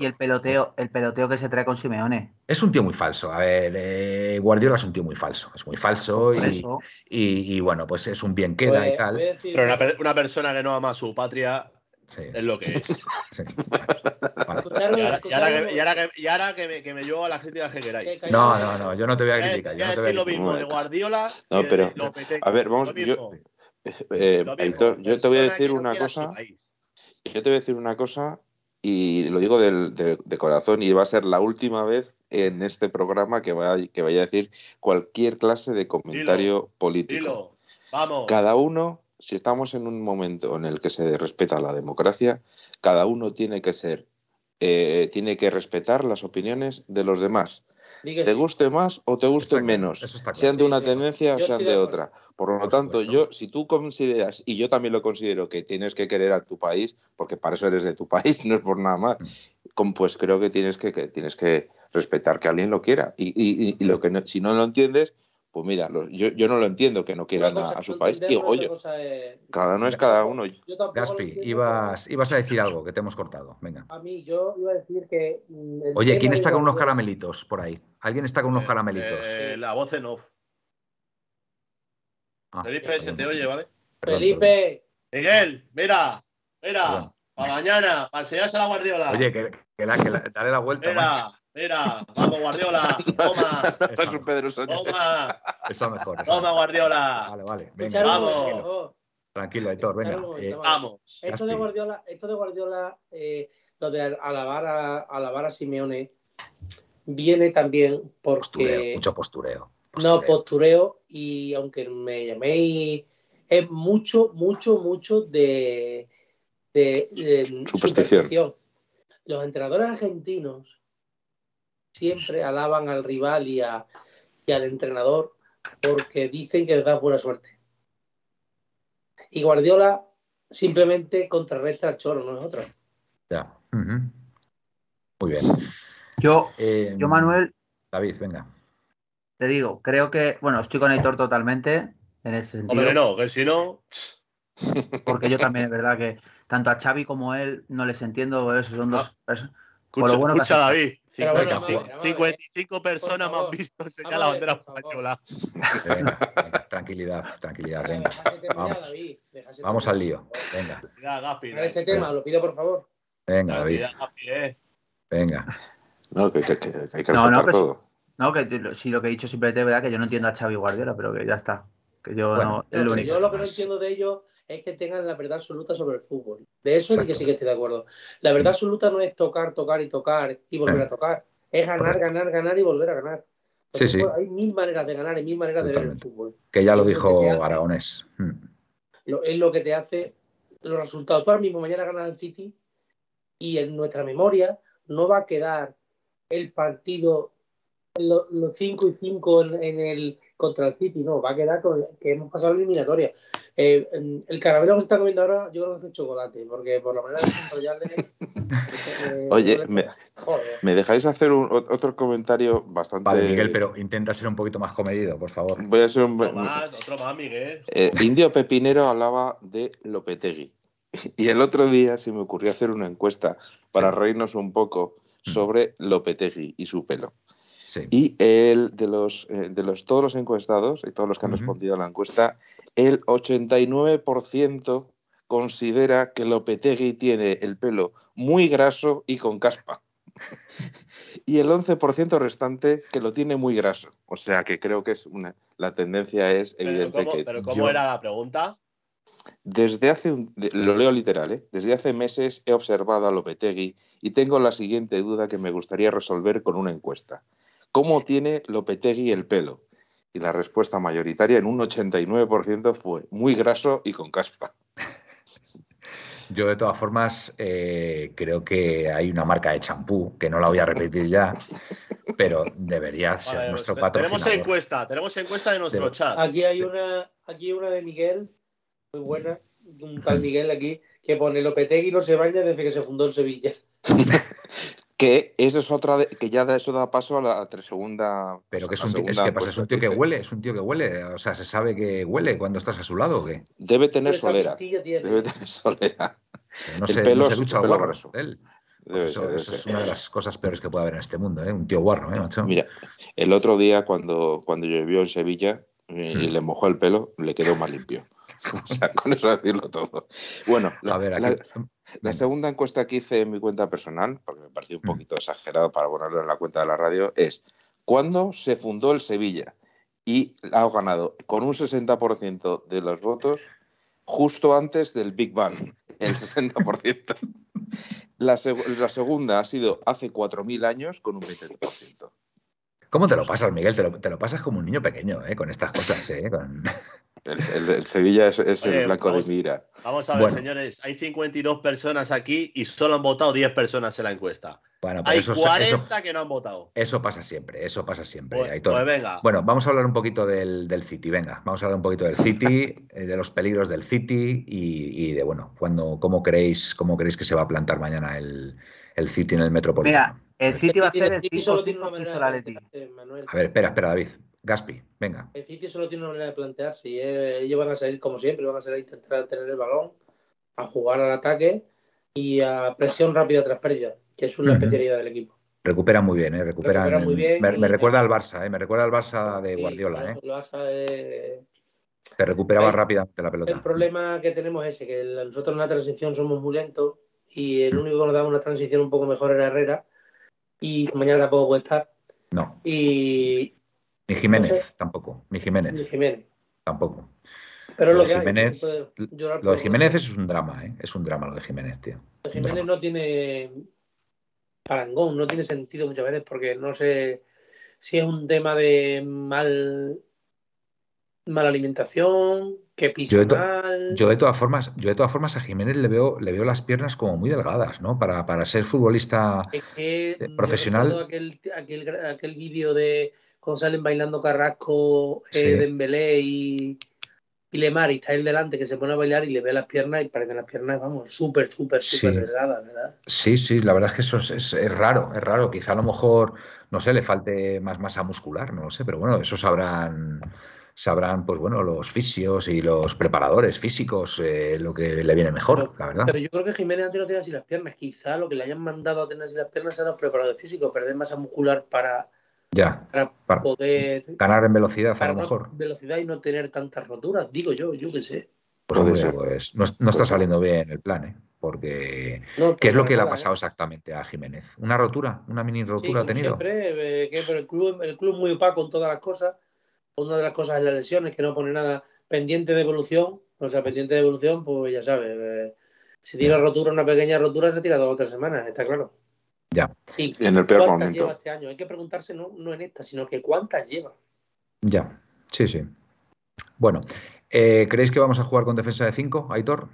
Y el peloteo, el peloteo que se trae con Simeone. Es un tío muy falso. A ver, eh, Guardiola es un tío muy falso. Es muy falso y, bueno, pues es un bien queda y tal. Pero una, persona que no ama a su patria es lo que es. Y, ahora, que, me, que me llevo a la crítica que queráis. No, no, no, yo no te voy a criticar. Yo no te voy a decir lo mismo de Guardiola. No, pero. A ver, vamos. Yo, eh, yo te voy a decir una cosa. Yo te voy a decir una cosa y lo digo de, corazón y va a ser la última vez en este programa que vaya, que vaya a decir cualquier clase de comentario político. Vamos. Cada uno, si estamos en un momento en el que se respeta la democracia, cada uno tiene que ser, eh, tiene que respetar las opiniones de los demás. Te guste más o te guste menos, sean de una tendencia o sean de otra. Por lo tanto, yo, si tú consideras, y yo también lo considero, que tienes que querer a tu país, porque para eso eres de tu país, no es por nada más, pues creo que tienes que, tienes que respetar que alguien lo quiera. Y, lo que si no lo entiendes, pues mira, yo, yo, no lo entiendo que no quieran a, su país. oye, cada uno es cada uno. Gaspi, ibas, ibas a decir algo que te hemos cortado. Venga. A mí, yo iba a decir que. Mm, oye, ¿quién está con unos caramelitos por ahí? ¿Alguien está con unos eh, caramelitos? Eh, la voz en off. Ah, Felipe, se te oye, ¿vale? Felipe. Miguel, mira, mira, para mañana, para enseñarse a la Guardiola. Oye, que, que, la, que dale la vuelta. Mira, Mira, vamos Guardiola, toma. es un Pedro Toma. Eso mejor. toma Guardiola. Vale, vale. Venga. Vamos. Tranquilo, Héctor, venga. Eh, vamos. Esto de Guardiola, esto de Guardiola eh, lo de alabar a, alabar a Simeone, viene también porque... mucho postureo, No, postureo y aunque me llaméis, es mucho, mucho, mucho de, de, superstición. Los entrenadores argentinos siempre alaban al rival y, al entrenador porque dicen que les da buena suerte. Y Guardiola simplemente contrarresta al choro, no es otra. Ya. Muy bien. Yo, eh, yo, Manuel. David, venga. Te digo, creo que, bueno, estoy con Aitor totalmente en ese sentido. Hombre, no, que si no. Porque yo también, es verdad que tanto a Xavi como a él no les entiendo, esos son dos ah. Escucha, David. 55 personas me han visto enseñar la bandera española. tranquilidad, tranquilidad, venga. Vamos, Vamos al lío. Venga. Para ese tema, lo pido por favor. Venga, David. Eh. Venga. No, que, que, que hay que no, no, todo. No, que si lo que he dicho simplemente es verdad que yo no entiendo a Xavi Guardiola, pero que ya está. Que yo no. Es lo único. Yo lo que no entiendo de ellos es que tengan la verdad absoluta sobre el fútbol. De eso sí que sí que estoy de acuerdo. La verdad absoluta no es tocar, tocar y tocar y volver a tocar. Es ganar, ganar, ganar y volver a ganar. Sí, sí. Hay mil maneras de ganar y mil maneras de ver el fútbol. Que ya lo dijo Aragonés. Hmm. es lo que te hace los resultados. Tú ahora mismo mañana ganas el City y en nuestra memoria no va a quedar el partido los 5 y 5 en, el contra el City, no, va a quedar con que hemos pasado la eliminatoria. Eh, el caramelo que se está comiendo ahora, yo creo que es chocolate, porque por la manera de enrollarle. Eh, Oye, me, dejáis hacer otro comentario bastante. Vale, Miguel, pero intenta ser un poquito más comedido, por favor. Voy a ser un. Otro más, otro más, Miguel. Eh, Indio Pepinero hablaba de Lopetegui. Y el otro día se me ocurrió hacer una encuesta para reírnos un poco mm. sobre Lopetegui y su pelo. Y el, de, los, eh, de los, todos los encuestados y todos los que han respondido a la encuesta, el 89% considera que Lopetegui tiene el pelo muy graso y con caspa. y el 11% restante que lo tiene muy graso. O sea que creo que es una, la tendencia es evidente ¿Pero cómo, ¿Pero cómo era la pregunta? Desde hace, un, lo leo literal, ¿eh? desde hace meses he observado a Lopetegui y tengo la siguiente duda que me gustaría resolver con una encuesta. ¿Cómo tiene Lopetegui el pelo? Y la respuesta mayoritaria en un 89% fue muy graso y con caspa. Yo de todas formas eh, creo que hay una marca de champú, que no la voy a repetir ya, pero debería ser nuestro patrocinador. Tenemos encuesta, tenemos encuesta de nuestro chat. Aquí hay una, aquí una de Miguel, muy buena, un tal Miguel aquí, que pone Lopetegui no se baña desde que se fundó en Sevilla. Que eso es otra que ya eso da paso a la segunda. Pero que es un, tío, es que pasa, es un tío que huele, es un tío que huele. O sea, se sabe que huele cuando estás a su lado, ¿o qué? Debe tener solera. Debe tener solera. no se, el pelo, no se ducha pelo guarro, él. eso, es una de las cosas peores que puede haber en este mundo, ¿eh? Un tío guarro, ¿eh, macho? Mira, el otro día cuando, cuando llovió en Sevilla eh, y hmm. le mojó el pelo, le quedó más limpio. o sea, con eso decirlo todo. Bueno, a ver, aquí, la segunda encuesta que hice en mi cuenta personal, porque me pareció un mm. poquito exagerado para ponerlo en la cuenta de la radio, es ¿cuándo se fundó el Sevilla? Y ha ganado con un 60% de los votos justo antes del Big Bang, el 60%. la, la segunda ha sido hace 4.000 años con un 20%. ¿Cómo te lo pasas, Miguel? Te lo, te lo pasas como un niño pequeño, ¿eh? Con estas cosas, ¿eh? Con... El, Sevilla es, el blanco de mira. Vamos a ver, señores. Hay 52 personas aquí y solo han votado 10 personas en la encuesta. Bueno, hay 40 que no han votado. Eso pasa siempre, eso pasa siempre. Pues, pues venga. Bueno, vamos a hablar un poquito del, City. Venga, vamos a hablar un poquito del City, eh, de los peligros del City y, de, bueno, cuando, cómo, creéis, cómo creéis que se va a plantar mañana el, City en el Metropolitano. Mira, El City va a ser el City solo tiene una manera de. A ver, espera, espera, David. Gaspi, venga. El City solo tiene una manera de plantearse y ellos van a salir como siempre, van a salir a intentar tener el balón, a jugar al ataque y a presión rápida tras pérdida, que es una especialidad del equipo. Recupera muy bien, ¿eh? Recuperan, muy bien. Me, recuerda al Barça, ¿eh? Me recuerda al Barça de Guardiola, ¿eh? El Barça de... Que recuperaba rápidamente la pelota. El problema que tenemos es ese, que nosotros en la transición somos muy lentos y el único que nos daba una transición un poco mejor era Herrera y mañana tampoco puede estar. No. Y... Ni Jiménez, tampoco. Ni Jiménez. Ni Jiménez. Tampoco. Pero lo, que Jiménez, lo de Jiménez es un drama, ¿eh? Es un drama lo de Jiménez, tío. Jiménez no tiene parangón, no tiene sentido muchas veces porque no sé si es un tema de mal mala alimentación, que pisa yo mal. Yo de todas formas, yo de todas formas a Jiménez le veo, le veo las piernas como muy delgadas, ¿no? Para, para ser futbolista profesional. Aquel, aquel, aquel vídeo de cuando salen bailando Carrasco, eh, Dembélé y, y Lemar y está él delante que se pone a bailar y le ve las piernas y parece las piernas, vamos, súper, súper, súper delgadas, ¿verdad? Sí, sí, la verdad es que eso es, raro, es raro. Quizá a lo mejor, no sé, le falte más masa muscular, no lo sé, pero bueno, eso sabrán sabrán, pues bueno, los fisios y los preparadores físicos eh, lo que le viene mejor, la verdad. Pero yo creo que Jiménez antes no tiene así las piernas. Quizá lo que le hayan mandado a tener así las piernas eran los preparadores físicos, perder masa muscular para, ya, para, poder ganar en velocidad a lo mejor. Velocidad y no tener tantas roturas, digo yo, yo qué sé. Pues, pues no, está saliendo bien el plan, ¿eh? Porque, ¿qué es lo que le ha pasado ¿eh? exactamente a Jiménez? ¿Una rotura? ¿Una mini rotura ha tenido? Siempre, eh, que, pero el club, el club muy opaco en todas las cosas una de las cosas es la lesión, es que no pone nada pendiente de evolución. O sea, pendiente de evolución, pues ya sabes, eh, si tiene rotura, una pequeña rotura, se tira dos o tres semanas, está claro. Ya. Y en el peor ¿cuántas lleva este año? Hay que preguntarse no, no en esta, sino que cuántas lleva. Ya, sí, sí. Bueno, eh, ¿creéis que vamos a jugar con defensa de 5, Aitor?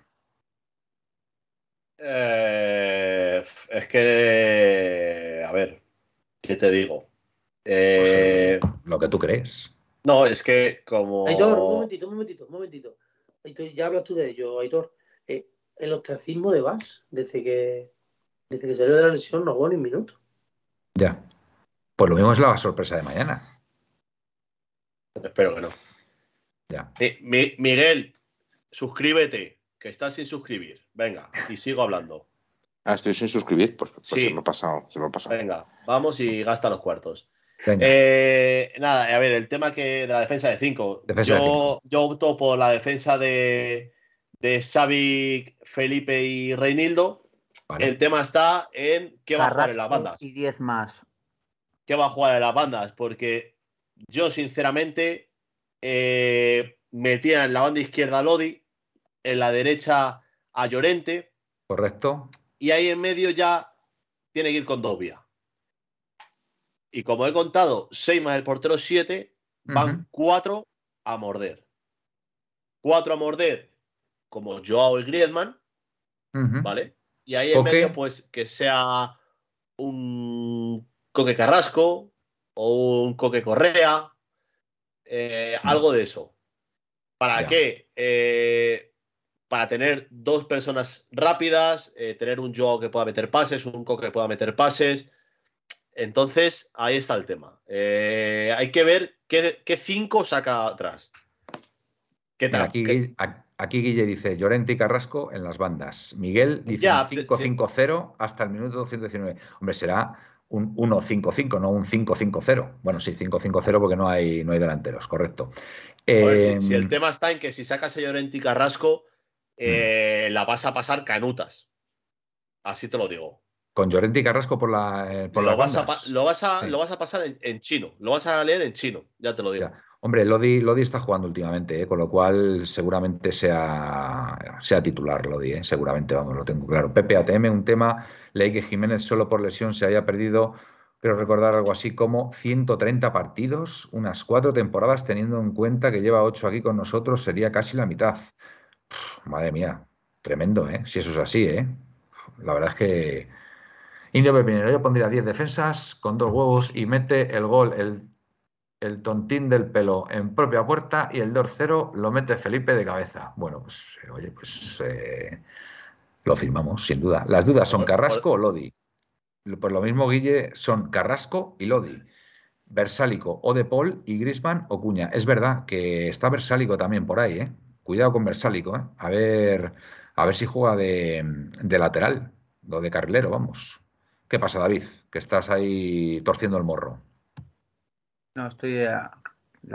Eh, es que, a ver, ¿qué te digo? Pues, lo que tú crees. No, es que como. Aitor, un momentito, un momentito, un momentito. Aitor, ya hablas tú de ello, Aitor. Eh, el ostracismo de Vas, desde que, desde que salió de la lesión, no jugó ni un minuto. Ya. Pues lo mismo es la sorpresa de mañana. Espero que no. Ya. Miguel, suscríbete, que estás sin suscribir. Venga, y sigo hablando. Ah, estoy sin suscribir, pues, pues se me ha pasado, se me ha pasado. Venga, vamos y gasta los cuartos. Eh, nada, a ver, el tema que de la defensa de 5. Yo, yo, opto por la defensa de, de Xavi, Felipe y Reinildo. El tema está en qué va a jugar en las bandas. Y 10 más. ¿Qué va a jugar en las bandas? Porque yo, sinceramente, eh, metía en la banda izquierda a Lodi, en la derecha a Llorente. Correcto. Y ahí en medio ya tiene que ir con dos vías. Y como he contado, 6 más el portero 7, van 4 a morder. 4 a morder, como Joao y Griezmann, ¿vale? Y ahí en medio, pues que sea un Coque Carrasco o un Coque Correa, eh, algo de eso. ¿Para qué? Eh, para tener dos personas rápidas, eh, tener un Joao que pueda meter pases, un Coque que pueda meter pases entonces, ahí está el tema. Hay que ver qué, cinco saca atrás. ¿Qué tal? Aquí, Guille dice Llorente y Carrasco en las bandas. Miguel dice 5-5-0 hasta el minuto 219. Hombre, será un 1-5-5, no un 5-5-0. Bueno, sí, 5-5-0 porque no hay, no hay delanteros, correcto. si, el em, tema está en que si sacas a Llorente y Carrasco, eh, mm. la vas a pasar canutas. Así te lo digo. Con Llorente y Carrasco por la. Eh, por lo, vas a, lo, vas a, lo, vas a, pasar en, chino. Lo vas a leer en chino, ya te lo digo. Hombre, Lodi, Lodi está jugando últimamente, eh, con lo cual seguramente sea, sea titular Lodi, eh, seguramente, vamos, lo tengo claro. Pepe ATM, un tema, leí que Jiménez solo por lesión se haya perdido, pero recordar algo así como 130 partidos, unas cuatro temporadas, teniendo en cuenta que lleva ocho aquí con nosotros, sería casi la mitad. madre mía, tremendo, ¿eh? Si eso es así, ¿eh? La verdad es que Indio Pepinero, yo pondría 10 defensas con dos huevos y mete el gol, el, tontín del pelo en propia puerta y el 2-0 lo mete Felipe de cabeza. Bueno, pues eh, oye, pues eh, lo firmamos, sin duda. Las dudas son Carrasco o Lodi. Por lo mismo, Guille, son Carrasco y Lodi. Versálico o De Paul y Grisman o Cuña. Es verdad que está Versálico también por ahí, ¿eh? Cuidado con Versálico, ¿eh? A ver, a ver si juega de, lateral o de carrilero, vamos. ¿Qué pasa, David? Que estás ahí torciendo el morro. No, estoy a,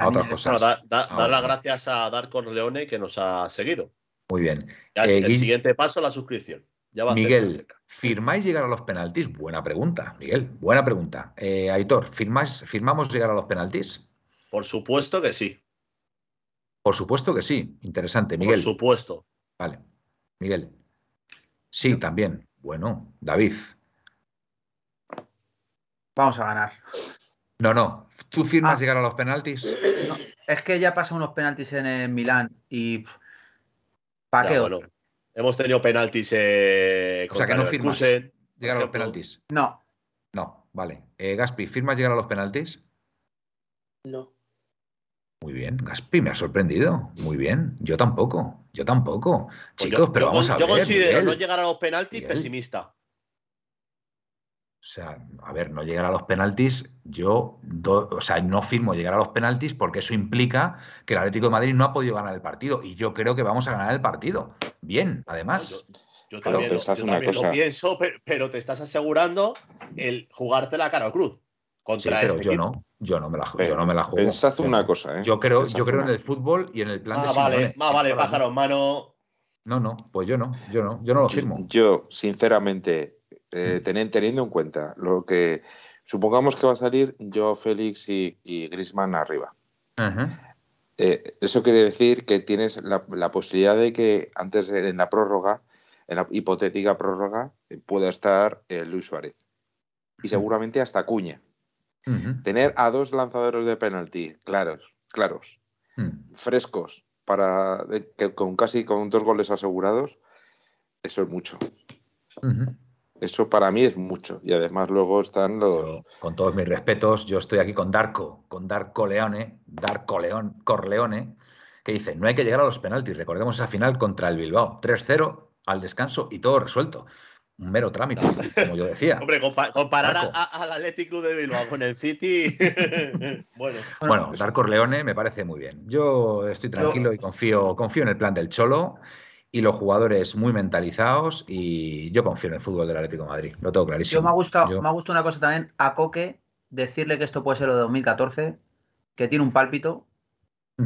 otras cosas. dar las gracias a Darko Leone que nos ha seguido. Muy bien. el eh, siguiente paso, la suscripción. Miguel, ¿firmáis llegar a los penaltis? Buena pregunta, Miguel, buena pregunta. Eh, Aitor, ¿firmamos llegar a los penaltis? Por supuesto que sí. Por supuesto que sí. Interesante, Miguel. Por supuesto. Vale. Miguel. Sí, también. Bueno, David. Vamos a ganar. No, no. ¿Tú firmas ah. llegar a los penaltis? es que ya pasan unos penaltis en el Milán y. ¿Para qué Hemos tenido penaltis eh, o sea que no firmas llegar a los penaltis. No. No, vale. Eh, Gaspi, ¿firmas llegar a los penaltis? No. Muy bien, Gaspi, me ha sorprendido. Muy bien. Yo tampoco. Yo tampoco. Pues Chicos, pero vamos a ver. Yo considero no llegar a los penaltis pesimista. O sea, a ver, no llegar a los penaltis, yo o sea, no firmo llegar a los penaltis porque eso implica que el Atlético de Madrid no ha podido ganar el partido. Y yo creo que vamos a ganar el partido. Bien, además. Yo, también, lo, pienso, pero, te estás asegurando el jugarte la cara al cruz. Contra pero este yo no, yo no me la, yo no me la juego. Pensad una cosa, ¿eh? Yo creo, yo creo en el fútbol y en el plan de vale, más vale, pájaro mano. No, no, pues yo no, yo no, yo no lo firmo. Yo, sinceramente, eh, teniendo en cuenta lo que supongamos que va a salir yo, Félix y, y Grisman arriba. Eh, eso quiere decir que tienes la, posibilidad de que antes en la prórroga, en la hipotética prórroga, pueda estar eh, Luis Suárez. Y seguramente hasta Cuña. Tener a dos lanzadores de penalti claros, claros, frescos, para que con casi con dos goles asegurados, eso es mucho. Eso para mí es mucho. Y además luego están los. con todos mis respetos, yo estoy aquí con Darko, con Darko Leone, Darko León, Corleone, que dice: no hay que llegar a los penaltis. Recordemos esa final contra el Bilbao. 3-0 al descanso y todo resuelto. Un mero trámite, como yo decía. Hombre, comparar al Atlético de Bilbao con el City. bueno. Bueno, Darko Leone me parece muy bien. Yo estoy tranquilo y confío, confío en el plan del Cholo y los jugadores muy mentalizados y yo confío en el fútbol del Atlético de Madrid, lo tengo clarísimo. Yo me ha gustado, me ha gustado una cosa también a Coque, decirle que esto puede ser lo de 2014, que tiene un pálpito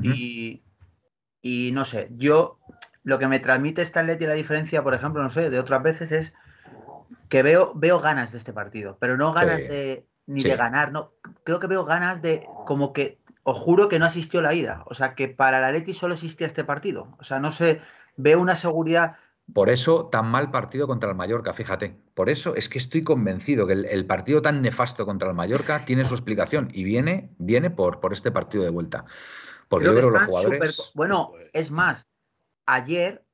y, y no sé, yo lo que me transmite esta Atleti la diferencia, por ejemplo, no sé, de otras veces es que veo, veo ganas de este partido, pero no ganas de ni de ganar, no, creo que veo ganas de como que os juro que no asistió la ida, o sea, que para la Atleti solo existía este partido, o sea, no sé, veo una seguridad. Por eso tan mal partido contra el Mallorca, fíjate. Por eso es que estoy convencido que el, partido tan nefasto contra el Mallorca tiene su explicación y viene, viene por, por este partido de vuelta. Porque yo los jugadores. Bueno, es más, ayer,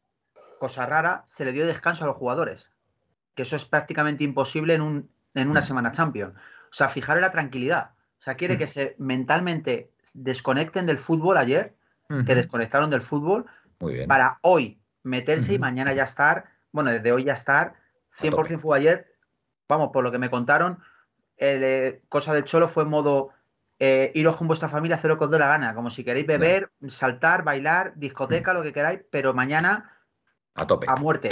cosa rara, se le dio descanso a los jugadores. Que eso es prácticamente imposible en, un, en una mm. semana champion. O sea, fijar la tranquilidad. O sea, quiere mm. que se mentalmente desconecten del fútbol ayer, que desconectaron del fútbol para hoy meterse y mañana ya estar, bueno, desde hoy ya estar, 100% fue ayer, vamos, por lo que me contaron, el, eh, cosa del Cholo fue en modo eh, iros con vuestra familia, hacer lo que os dé la gana, como si queréis beber, saltar, bailar, discoteca, lo que queráis, pero mañana a tope. A muerte.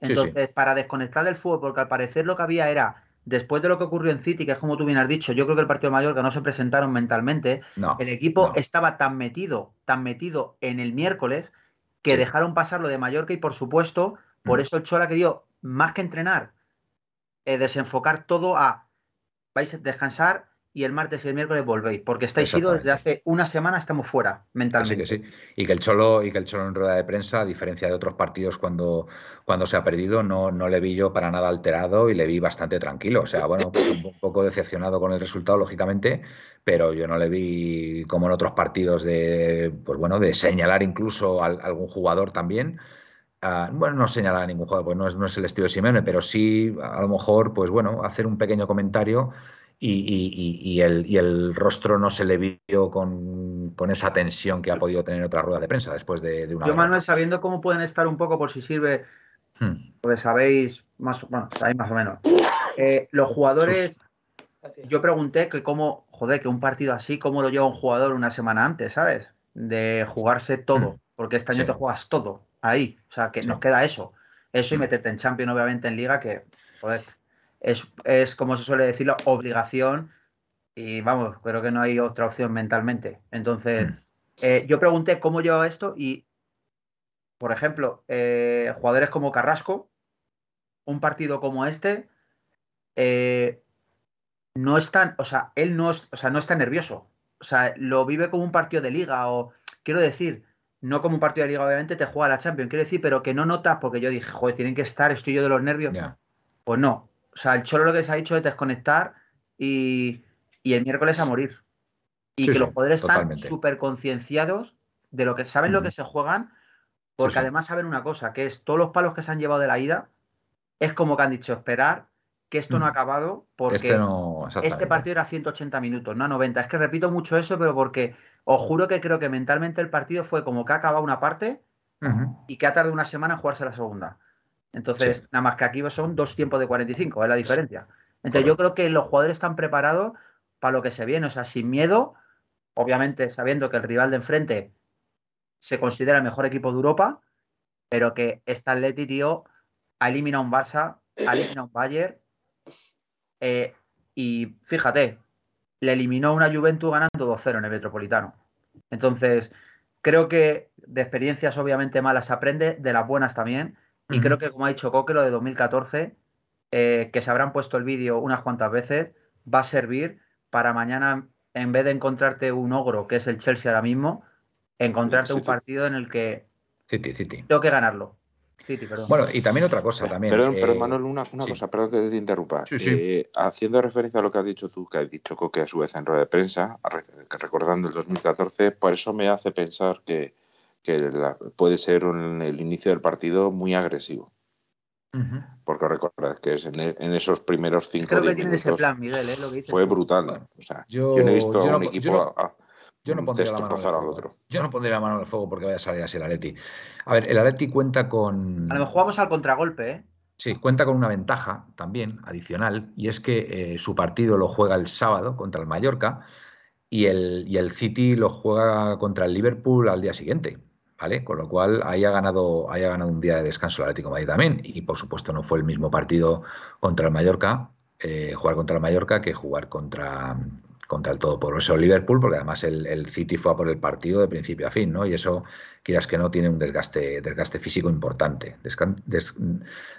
Entonces, para desconectar del fútbol, porque al parecer lo que había era, después de lo que ocurrió en City, que es como tú bien has dicho, yo creo que el partido de Mallorca no se presentaron mentalmente, el equipo estaba tan metido, tan metido en el miércoles, que dejaron pasar lo de Mallorca y por supuesto, por mm. eso el Chola querido, más que entrenar, eh, desenfocar todo a vais a descansar y el martes y el miércoles volvéis, porque estáis ido desde hace una semana, estamos fuera mentalmente. Sí que sí. Y que el Cholo, y que el Cholo en rueda de prensa, a diferencia de otros partidos cuando, cuando se ha perdido, no, no le vi yo para nada alterado y le vi bastante tranquilo. O sea, bueno, pues un poco decepcionado con el resultado, lógicamente, pero yo no le vi como en otros partidos de, pues bueno, de señalar incluso a, algún jugador también. Ah, bueno, no señalar a ningún jugador, pues no es, no es el estilo de Simeone, pero sí, a lo mejor, pues bueno, hacer un pequeño comentario y, el, rostro no se le vio con, esa tensión que ha podido tener en otras ruedas de prensa después de, una. Yo, Manuel, sabiendo cómo pueden estar un poco, por si sirve, hmm. pues sabéis más, bueno, sabéis más o menos. Eh, los jugadores, yo pregunté que cómo, joder, que un partido así, cómo lo lleva un jugador una semana antes, ¿sabes? De jugarse todo, mm. porque este año te juegas todo ahí, o sea, que nos queda eso. Eso y mm. meterte en Champions, obviamente, en Liga, que, joder, es, es como se suele decir, la obligación y vamos, creo que no hay otra opción mentalmente. Entonces, mm. eh, yo pregunté cómo lleva esto y, por ejemplo, eh, jugadores como Carrasco, un partido como este, eh, no están, o sea, él no, o sea, no está nervioso. O sea, lo vive como un partido de liga o, quiero decir, no como un partido de liga, obviamente te juega la Champions, quiero decir, pero que no notas, porque yo dije, joder, tienen que estar, estoy yo de los nervios. Pues no. O sea, el Cholo lo que se ha dicho es desconectar y, y el miércoles a morir. Y que los poderes están súper concienciados de lo que saben lo que se juegan, porque además saben una cosa, que es todos los palos que se han llevado de la ida, es como que han dicho, esperar que esto no ha acabado, porque este, este partido era 180 minutos, no 90. Es que repito mucho eso, pero porque os juro que creo que mentalmente el partido fue como que ha acabado una parte y que ha tardado una semana en jugarse la segunda. Entonces, nada más que aquí son dos tiempos de 45, es la diferencia. Entonces, yo creo que los jugadores están preparados para lo que se viene, o sea, sin miedo, obviamente sabiendo que el rival de enfrente se considera el mejor equipo de Europa, pero que esta Atleti, tío, ha eliminado un Barça, ha eliminado un Bayern, eh, y fíjate, le eliminó una Juventus ganando 2-0 en el Metropolitano. Entonces, creo que de experiencias obviamente malas se aprende, de las buenas también, y creo que, como ha dicho Coque, lo de 2014, eh, que se habrán puesto el vídeo unas cuantas veces, va a servir para mañana, en vez de encontrarte un ogro, que es el Chelsea ahora mismo, encontrarte un partido en el que City, City. tengo que ganarlo. City, perdón. Bueno, y también otra cosa también. Perdón, eh, Manuel, una, cosa, perdón que te interrumpa. Eh, haciendo referencia a lo que has dicho tú, que has dicho Coque a su vez en rueda de prensa, recordando el 2014, por eso me hace pensar que, puede ser el inicio del partido muy agresivo. Porque recordad que es en, e, esos primeros cinco Creo que tiene ese plan, Miguel, ¿eh? lo que Fue brutal. O sea, yo, no he visto a un equipo yo no, pondría la mano al otro. Yo no pondría la mano en el fuego porque vaya a salir así el Atleti. A ver, el Atleti cuenta con. A lo mejor jugamos al contragolpe, ¿eh? Sí, cuenta con una ventaja también adicional y es que eh, su partido lo juega el sábado contra el Mallorca y el, y el City lo juega contra el Liverpool al día siguiente. Con lo cual haya ganado, haya ganado un día de descanso el Atlético Madrid también. Y por supuesto no fue el mismo partido contra el Mallorca, eh, jugar contra el Mallorca que jugar contra, contra el todopoderoso Liverpool, porque además el, City fue a por el partido de principio a fin, ¿no? Y eso, quieras que no, tiene un desgaste, desgaste físico importante.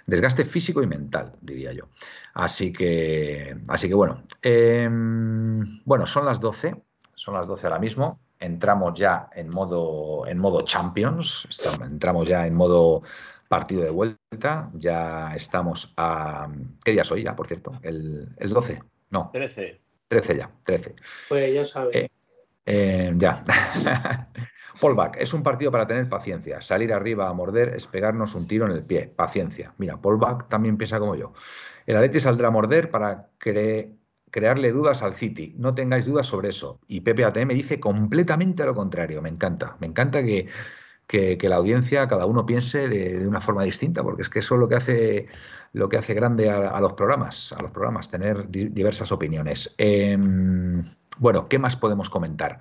desgaste físico y mental, diría yo. Así que, así que bueno. Em, bueno, son las 12. Son las 12 ahora mismo entramos ya en modo, en modo Champions, entramos ya en modo partido de vuelta, ya estamos a... ¿Qué día soy ya, por cierto? ¿El, 12? No. 13. 13 ya, 13. Pues ya sabes. Eh, eh, ya. Paulback, es un partido para tener paciencia. Salir arriba a morder es pegarnos un tiro en el pie. Paciencia. Mira, Paulback también piensa como yo. El Atleti saldrá a morder para creer crearle dudas al City. No tengáis dudas sobre eso. Y Pepe ATM dice completamente lo contrario. Me encanta. Me encanta que, la audiencia, cada uno piense de, una forma distinta, porque es que eso es lo que hace, lo que hace grande a, los programas, a los programas, tener diversas opiniones. Em, bueno, ¿qué más podemos comentar?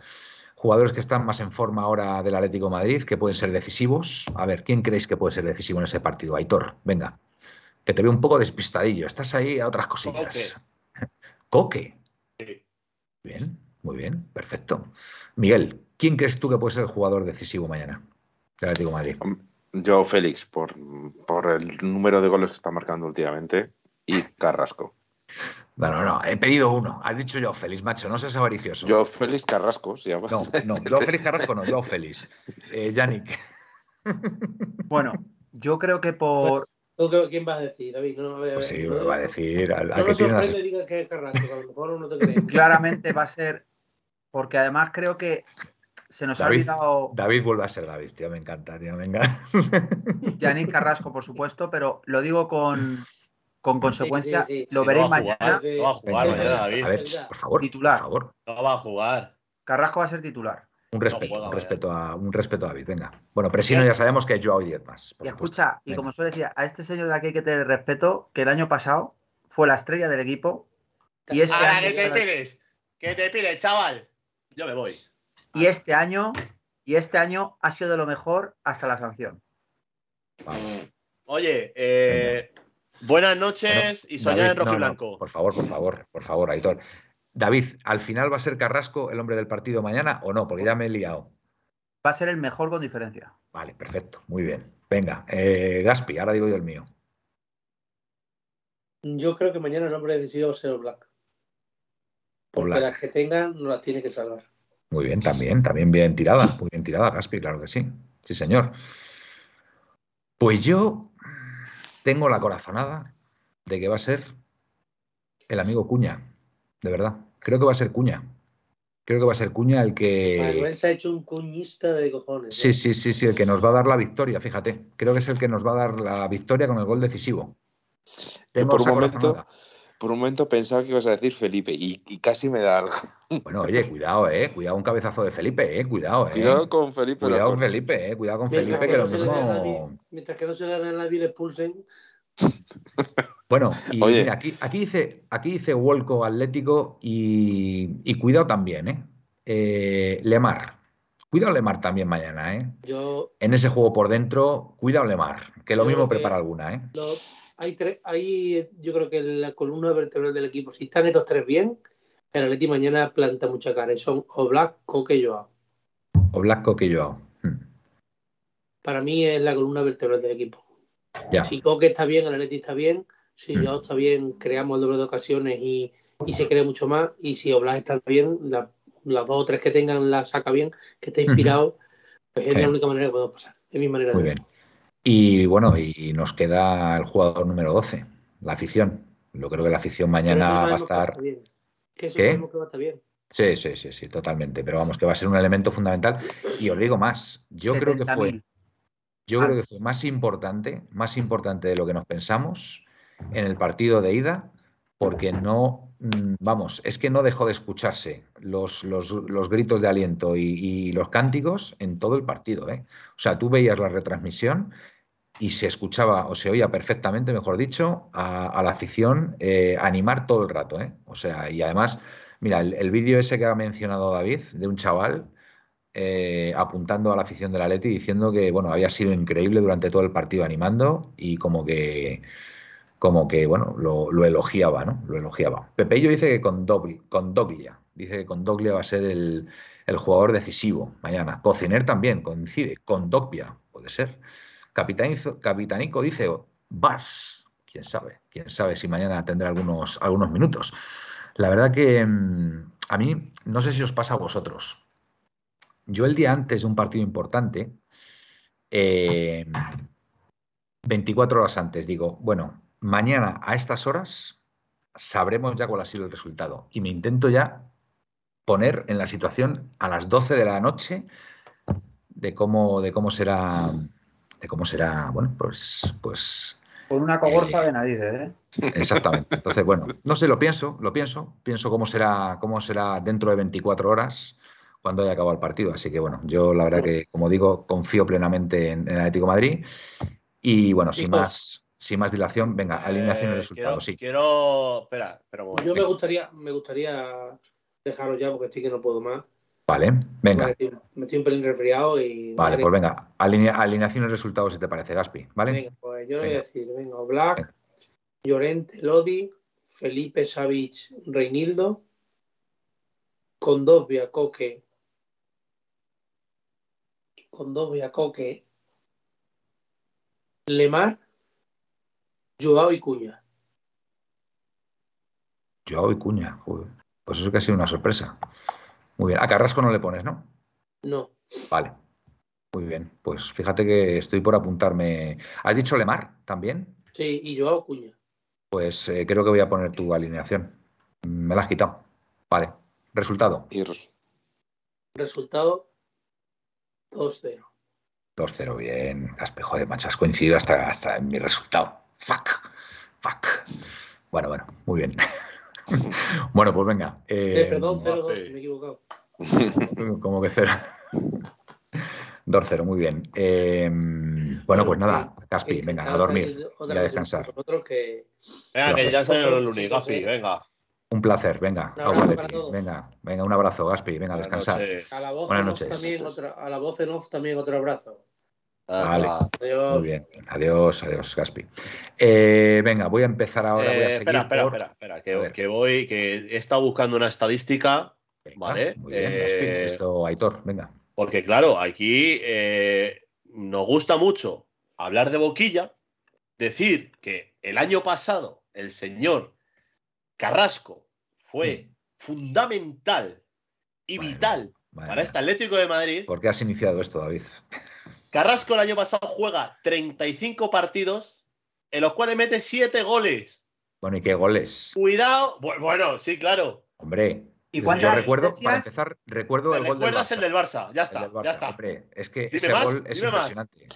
Jugadores que están más en forma ahora del Atlético Madrid, que pueden ser decisivos. A ver, ¿quién creéis que puede ser decisivo en ese partido? Aitor, venga. Que te veo un poco despistadillo. Estás ahí a otras cositas. Coque. Bien, muy bien, perfecto. Miguel, ¿quién crees tú que puede ser el jugador decisivo mañana del Atlético Madrid? Yo, Félix, por, por el número de goles que está marcando últimamente, y Carrasco. No, no, no, he pedido uno. Has dicho yo, Félix, macho, no seas avaricioso. Yo, Félix Carrasco, si No, no, yo, Félix Carrasco no, yo, Félix. Eh, Yannick. Bueno, yo creo que por, ¿Quién vas a decir, David? No, pues sí, me va a decir. A, no me sorprende diga que es Carrasco, a lo mejor no te crees. Claramente va a ser, porque además creo que se nos ha olvidado. David vuelve a ser David, tío, me encanta, tío, venga. Yannick Carrasco, por supuesto, pero lo digo con, con consecuencia. lo veréis mañana. no va a jugar mañana, David. A ver, por favor. Titular. Por favor. No va a jugar. Carrasco va a ser titular. Un respeto, un, respeto a, un respeto a David, venga. Bueno, Presino ya sabemos que es Joao 10 más. Y escucha, y como suele decir, a este señor de aquí hay que tener respeto, que el año pasado fue la estrella del equipo. Y este Ahora, ¿qué te pides? ¿Qué te pides, chaval? Yo me voy. Y este año, y este año ha sido de lo mejor hasta la sanción. Oye, eh, buenas noches y soñar en rojo y blanco. por favor, por favor, por favor, Aitor. David, ¿al final va a ser Carrasco el hombre del partido mañana o no? Porque ya me he liado. Va a ser el mejor con diferencia. Vale, perfecto, muy bien. Venga, eh, Gaspi, ahora digo yo el mío. Yo creo que mañana el hombre va a ser el Black. Porque las que tengan no las tiene que salvar. Muy bien, también, también bien tirada, muy bien tirada, Gaspi, claro que sí. Sí, señor. Pues yo tengo la corazonada de que va a ser el amigo Cuña, de verdad. Creo que va a ser Cuña. Creo que va a ser Cuña el que. Manuel se ha hecho un cuñista de cojones. Sí, ¿eh? sí, sí, sí, el que nos va a dar la victoria, fíjate. Creo que es el que nos va a dar la victoria con el gol decisivo. por un momento, por un momento pensaba que ibas a decir Felipe y, casi me da algo. Bueno, oye, cuidado, eh. Cuidado un cabezazo de Felipe, eh. Cuidado, eh. Cuidado con Felipe. Cuidado con Felipe, eh. Cuidado con Felipe, que, lo mismo. mientras que no se le a nadie le expulsen. Bueno, y mira, aquí, aquí, dice, aquí dice Wolco Atlético y, cuidado también, ¿eh? ¿eh? Lemar. Cuidado Lemar también mañana, ¿eh? Yo, en ese juego por dentro, cuidado Lemar, que lo mismo prepara alguna, ¿eh? hay tres, hay, yo creo que la columna vertebral del equipo, si están estos tres bien, el Atleti mañana planta mucha cara. Y son Oblak, Coque y Joao. Oblak, Coque y Joao. Hmm. Para mí es la columna vertebral del equipo. Si Coque está bien, el Atleti está bien. Si mm. Joao está bien, creamos el doble de ocasiones y, se cree mucho más. Y si Oblak está bien, las dos o tres que tengan la saca bien, que esté inspirado, pues es la única manera que podemos pasar. Es mi manera Muy de bien. Y bueno, y nos queda el jugador número 12, la afición. Yo creo que la afición mañana va a estar. Que eso ¿Qué? que va a estar bien. Sí, sí, sí, sí, totalmente. Pero vamos, que va a ser un elemento fundamental. Y os digo más, yo creo que fue. Yo creo que fue más importante, más importante de lo que nos pensamos en el partido de ida, porque no, mm, vamos, es que no dejó de escucharse los, los, gritos de aliento y, los cánticos en todo el partido. ¿eh? O sea, tú veías la retransmisión y se escuchaba o se oía perfectamente, mejor dicho, a, la afición eh, animar todo el rato. ¿eh? O sea, y además, mira, el, vídeo ese que ha mencionado David de un chaval eh, apuntando a la afición de la Leti diciendo que bueno había sido increíble durante todo el partido animando y como que como que bueno lo, elogiaba no lo elogiaba. Pepeillo dice que con, con Doglia dice que con Doglia va a ser el, jugador decisivo mañana. Cociner también coincide con Dogbia puede ser. Capitanico, Capitanico dice Vas quién sabe quién sabe si mañana tendrá algunos algunos minutos. La verdad que mm, a mí no sé si os pasa a vosotros. Yo el día antes de un partido importante, 24 eh, horas antes, digo, bueno, mañana a estas horas sabremos ya cuál ha sido el resultado. Y me intento ya poner en la situación a las 12 de la noche de cómo, de cómo será, de cómo será, bueno, pues, pues. Con una cogorza de narices, ¿eh? Exactamente. Entonces, bueno, no sé, lo pienso, lo pienso, pienso cómo será, cómo será dentro de 24 horas cuando haya acabado el partido. Así que bueno, yo la verdad que, como digo, confío plenamente en, Atlético Madrid. Y bueno, sin más, sin más dilación, venga, alineación y eh, resultados. sí. Quiero. Espera, Yo me gustaría, me gustaría dejaros ya porque estoy que no puedo más. Vale, venga. Me estoy un pelín resfriado y. Vale, pues venga, alineación y resultados si te parece, Gaspi, ¿vale? Venga, pues yo le voy a decir, venga, Black, Llorente, Lodi, Felipe Savich, Reinildo, Condovia, Coque, con dos Coque, Lemar, Joao y Cuña. Joao y Cuña, Pues eso que ha sido una sorpresa. Muy bien. A Carrasco no le pones, ¿no? No. Vale. Muy bien. Pues fíjate que estoy por apuntarme. ¿Has dicho Lemar también? Sí, y Joao Cuña. Pues eh, creo que voy a poner tu alineación. Me la has quitado. Vale. Resultado. Resultado 2-0. 2-0, bien. Caspejo de Manchas coincidido hasta, hasta en mi resultado. Fuck. Fuck. Bueno, bueno, muy bien. bueno, pues venga. Eh, eh perdón, 0-2, me he equivocado. Como que cero. 2-0, muy bien. Eh, bueno, pues nada, Caspi, venga, a dormir y a descansar. Venga, que ya salió el lunes, Gaspi, venga. Un placer, venga. venga, venga, un abrazo, Gaspi, venga, a descansar. Buenas noches. A la voz en off también otro abrazo. Vale, adiós. muy bien. Adiós, adiós, Gaspi. Eh, venga, voy a empezar ahora. voy a eh, seguir espera, espera, espera, que, que, voy, que he estado buscando una estadística. vale. Muy bien, Gaspi. Eh, Esto, Aitor, venga. Porque, claro, aquí nos gusta mucho hablar de boquilla, decir que el año pasado el señor Carrasco fue mm. fundamental y vital para este Atlético de Madrid. ¿Por qué has iniciado esto, David? Carrasco el año pasado juega 35 partidos en los cuales mete 7 goles. Bueno, ¿y qué goles? Cuidado. Bueno, sí, claro. Hombre, ¿Y yo recuerdo, para empezar, recuerdo el gol del Barça. el del Barça, ya está, ya está. Hombre, es que ese gol es impresionante.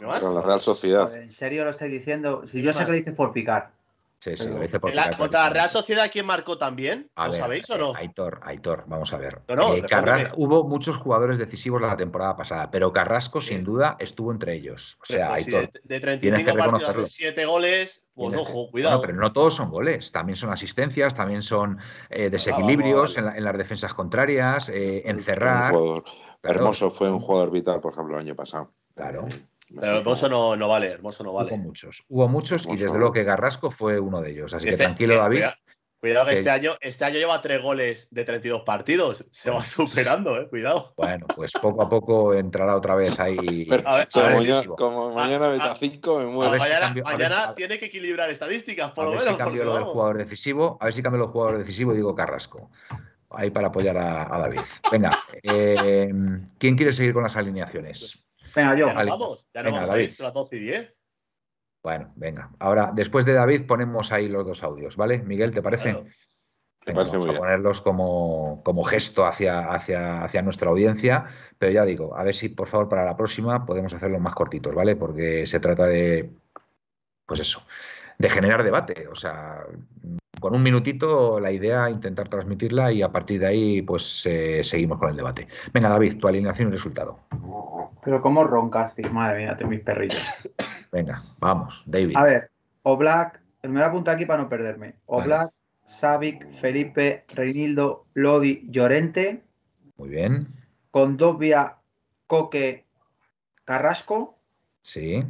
Más. Con la Real Sociedad. ¿En serio lo estáis diciendo? Si yo sé que lo dices por picar. Sí, sí, lo dice por la, ¿Contra la Real Sociedad quién marcó también? ¿Lo sabéis o no? Aitor, Aitor, vamos a ver. Eh, hubo muchos jugadores decisivos la temporada pasada, pero Carrasco sin duda estuvo entre ellos. O sea, pues Aitor. de, 35 partidos, 7 goles, pues ojo, cuidado. pero no todos son goles, también son asistencias, también son eh, desequilibrios en, las defensas contrarias, eh, encerrar. Hermoso fue un jugador vital, por ejemplo, el año pasado. Claro. Pero hermoso no, no, vale, hermoso no vale. Hubo muchos, hubo muchos y desde luego que Garrasco fue uno de ellos. Así que este, tranquilo, David. Cuidado, que, este año, este año lleva tres goles de 32 partidos. Se va superando, eh. Cuidado. Bueno, pues poco a poco entrará otra vez ahí. como, mañana, como 5 me muero. Mañana, tiene que equilibrar estadísticas, por lo menos. Si cambio lo del jugador decisivo, a ver si cambio el jugador decisivo y digo Carrasco. Ahí para apoyar a, David. Venga, eh, ¿quién quiere seguir con las alineaciones? Venga, yo. Ya vamos, ya no vamos a ir, son las 12 y 10. Bueno, venga. Ahora, después de David, ponemos ahí los dos audios, ¿vale? Miguel, ¿te parece? vamos a ponerlos como, como gesto hacia, hacia, hacia, nuestra audiencia, pero ya digo, a ver si por favor para la próxima podemos hacerlos más cortitos, ¿vale? Porque se trata de, pues eso, de generar debate. O sea, con un minutito la idea, intentar transmitirla y a partir de ahí, pues eh, seguimos con el debate. Venga, David, tu alineación y resultado. Pero ¿cómo roncas? Madre mía, te mis perrillos. Venga, vamos, David. A ver, Oblak, me voy a apuntar aquí para no perderme. Oblak, Savic, Felipe, Reinildo, Lodi, Llorente. Muy bien. Condovia, Coque, Carrasco. Sí.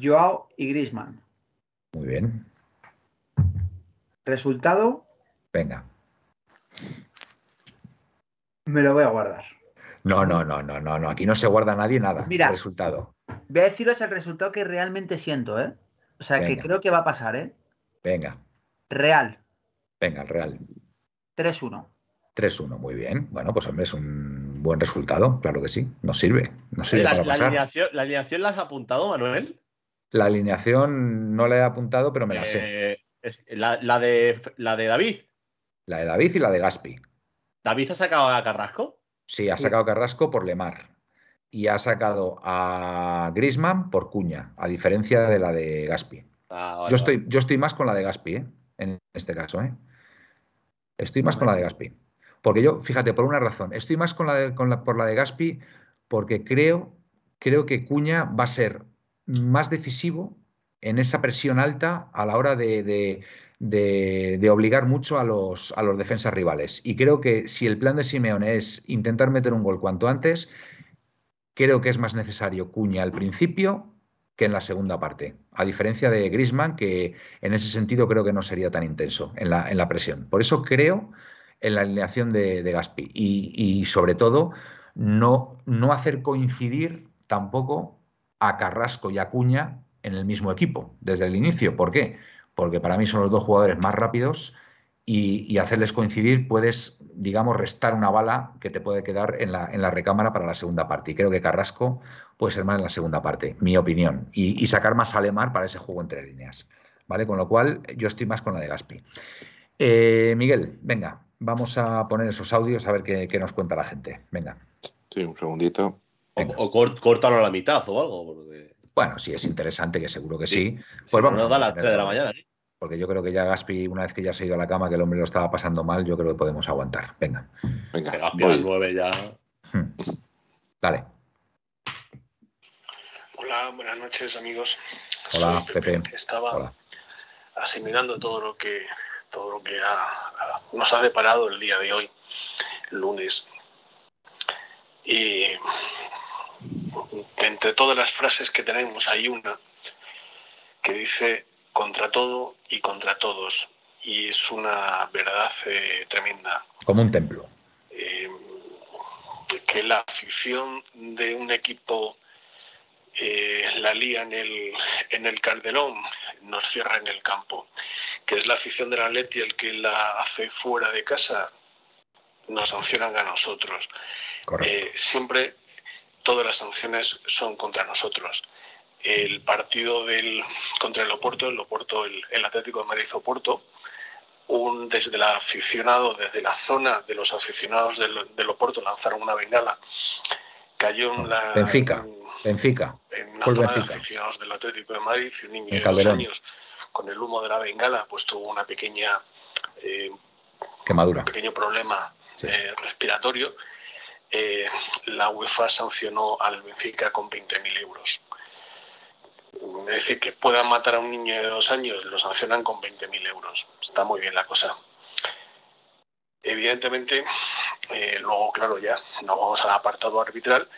Joao y Grisman. Muy bien. Resultado. Venga. Me lo voy a guardar. No, no, no, no, no, no. Aquí no se guarda nadie nada. Mira. Resultado. Voy a deciros el resultado que realmente siento, ¿eh? O sea, que creo que va a pasar, ¿eh? Venga. Real. Venga, el Real. 3-1. 3-1, muy bien. Bueno, pues hombre, es un buen resultado, claro que sí. Nos sirve. Nos sirve la, Alineación, ¿La alineación la has apuntado, Manuel? La alineación no la he apuntado, pero me la sé. La, de, la de David. La de David y la de Gaspi. ¿David ha sacado a Carrasco? Sí, ha sacado a Carrasco por Lemar. Y ha sacado a Grisman por Cuña, a diferencia de la de Gaspi. Ah, yo, estoy, yo estoy más con la de Gaspi, ¿eh? en este caso. ¿eh? Estoy más con la de Gaspi. Porque yo, fíjate, por una razón, estoy más con la de, con la, por la de Gaspi porque creo, creo que Cuña va a ser más decisivo en esa presión alta a la hora de, obligar mucho a los, a los defensas rivales. Y creo que si el plan de Simeone es intentar meter un gol cuanto antes, creo que es más necesario Cuña al principio que en la segunda parte. A diferencia de Grisman, que en ese sentido creo que no sería tan intenso en la, en la presión. Por eso creo en la alineación de, Gaspi. Y, y, sobre todo, no, no hacer coincidir tampoco a Carrasco y a Cuña en el mismo equipo desde el inicio. ¿Por qué? Porque para mí son los dos jugadores más rápidos y, hacerles coincidir puedes, digamos, restar una bala que te puede quedar en la, en la, recámara para la segunda parte. Y creo que Carrasco puede ser más en la segunda parte, mi opinión, y, sacar más a Lemar para ese juego entre líneas. ¿Vale? Con lo cual, yo estoy más con la de Gaspi. Eh, Miguel, venga, vamos a poner esos audios a ver qué, nos cuenta la gente. Venga. Sí, un segundito. O, córtalo a la mitad o algo. Porque... Bueno, sí, es interesante, que seguro que sí. Pues vamos. a las 3 de la mañana. Porque yo creo que ya Gaspi, una vez que ya se ha ido a la cama, que el hombre lo estaba pasando mal, yo creo que podemos aguantar. Venga. Venga. Gaspi a las 9 ya. Hmm. Dale. Hola, buenas noches amigos. Hola, Pepe. Estaba asimilando todo lo que todo lo que nos ha deparado el día de hoy, lunes. Y entre todas las frases que tenemos hay una que dice contra todo y contra todos. Y es una verdad eh, tremenda. Como un templo. Eh, que la afición de un equipo eh, la lía en el, en el Calderón, nos cierra en el campo. Que es la afición de la Leti el que la hace fuera de casa, nos sancionan a nosotros. siempre todas las sanciones son contra nosotros el partido del, contra el Oporto, el Oporto, el, Atlético de Madrid Oporto, un, desde el aficionado, desde la zona de los aficionados del, Oporto lanzaron una bengala, cayó en la... Benfica, Benfica. En la zona de aficionados del Atlético de Madrid, un niño de dos años con el humo de la bengala, pues tuvo una pequeña... Eh, Quemadura. Un pequeño problema eh, respiratorio. Eh, la UEFA sancionó al Benfica con 20.000 euros. Es decir, que puedan matar a un niño de dos años, lo sancionan con 20.000 euros. Está muy bien la cosa. Evidentemente, eh, luego, claro, ya no vamos al apartado arbitral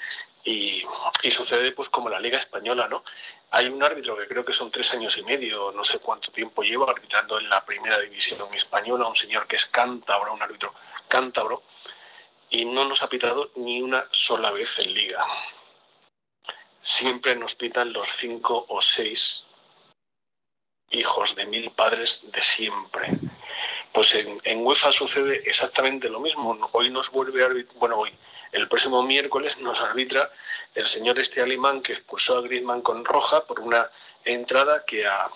y, sucede pues como la Liga Española, ¿no? Hay un árbitro que creo que son tres años y medio, no sé cuánto tiempo lleva arbitrando en la primera división española, un señor que es cántabro, un árbitro cántabro, y no nos ha pitado ni una sola vez en Liga siempre nos pitan los cinco o seis hijos de mil padres de siempre. Pues en, UEFA sucede exactamente lo mismo. Hoy nos vuelve a arbitrar, bueno, hoy, el próximo miércoles nos arbitra el señor este alemán que expulsó a Griezmann con roja por una entrada que a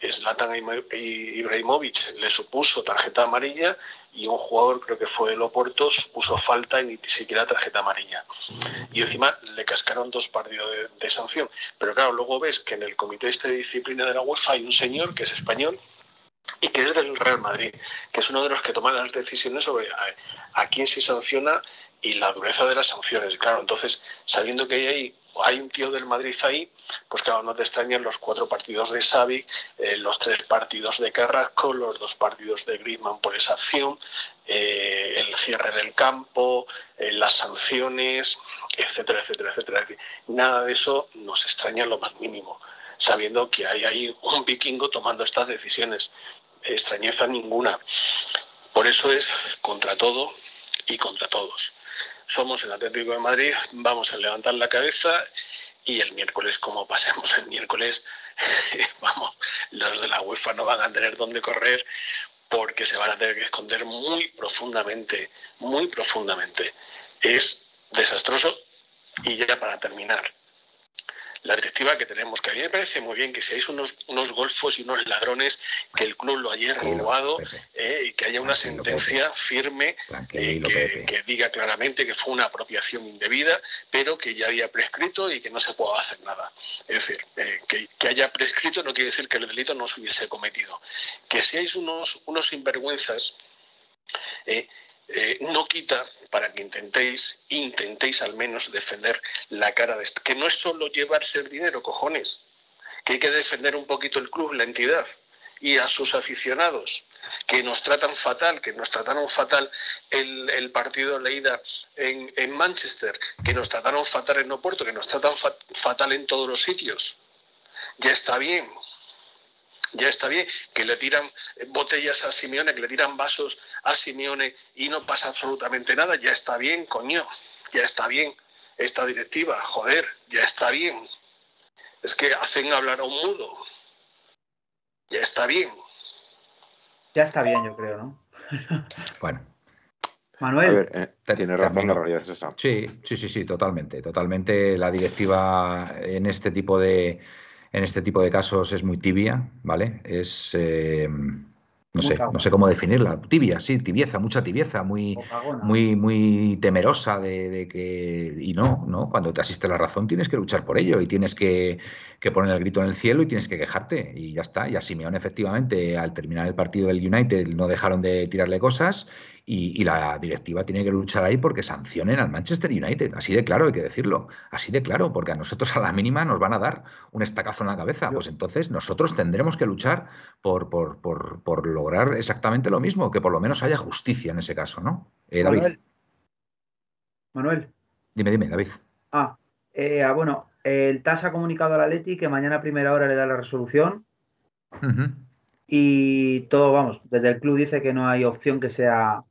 Zlatan Ibrahimovic le supuso tarjeta amarilla y un jugador, creo que fue el Oporto, puso falta y ni siquiera tarjeta amarilla. Y encima le cascaron dos partidos de, sanción. Pero claro, luego ves que en el comité este de disciplina de la UEFA hay un señor que es español y que es del Real Madrid, que es uno de los que toma las decisiones sobre a, a quién se sanciona y la dureza de las sanciones. Claro, entonces, sabiendo que hay ahí hay un tío del Madrid ahí, pues claro, no te extrañan los cuatro partidos de Xavi, eh, los tres partidos de Carrasco, los dos partidos de Griezmann por esa acción, eh, el cierre del campo, eh, las sanciones, etcétera, etcétera, etcétera. Nada de eso nos extraña lo más mínimo, sabiendo que hay ahí un vikingo tomando estas decisiones. Extrañeza ninguna. Por eso es contra todo y contra todos somos el Atlético de Madrid, vamos a levantar la cabeza y el miércoles, como pasemos el miércoles, vamos, los de la UEFA no van a tener dónde correr porque se van a tener que esconder muy profundamente, muy profundamente. Es desastroso y ya para terminar, la directiva que tenemos, que a mí me parece muy bien que seáis unos, unos golfos y unos ladrones, que el club lo haya renovado eh, y que haya una sentencia firme eh, que, diga claramente que fue una apropiación indebida, pero que ya había prescrito y que no se puede hacer nada. Es decir, eh, que, que, haya prescrito no quiere decir que el delito no se hubiese cometido. Que seáis unos, unos sinvergüenzas. Eh, no quita para que intentéis, intentéis al menos defender la cara de esto. Que no es solo llevarse el dinero, cojones, que hay que defender un poquito el club, la entidad y a sus aficionados, que nos tratan fatal, que nos trataron fatal el, el partido leída en, en, Manchester, que nos trataron fatal en Oporto, que nos tratan fatal en todos los sitios. Ya está bien, ya está bien que le tiran botellas a Simeone, que le tiran vasos a Simeone y no pasa absolutamente nada, ya está bien, coño, ya está bien esta directiva, joder, ya está bien. Es que hacen hablar a un mudo. Ya está bien. Ya está bien, yo creo, ¿no? bueno. Manuel. Eh, tiene razón, la realidad es esa. Sí, sí, sí, sí, totalmente. Totalmente. La directiva en este tipo de, en este tipo de casos es muy tibia, ¿vale? Es, eh, no sé, no sé cómo definirla. Tibia, sí, tibieza, mucha tibieza, muy, muy, muy temerosa de, que. Y no, no, cuando te asiste la razón tienes que luchar por ello y tienes que, poner el grito en el cielo y tienes que quejarte. Y ya está. Y a Simeone, efectivamente, al terminar el partido del United no dejaron de tirarle cosas Y, la directiva tiene que luchar ahí porque sancionen al Manchester United. Así de claro hay que decirlo. Así de claro, porque a nosotros a la mínima nos van a dar un estacazo en la cabeza. Pues entonces nosotros tendremos que luchar por, por, lograr exactamente lo mismo, que por lo menos haya justicia en ese caso, ¿no? Eh, David. Manuel. Dime, dime, David. Ah, eh, ah bueno, el TAS ha comunicado al Atleti que mañana a primera hora le da la resolución. Y todo, vamos, desde el club dice que no hay opción que sea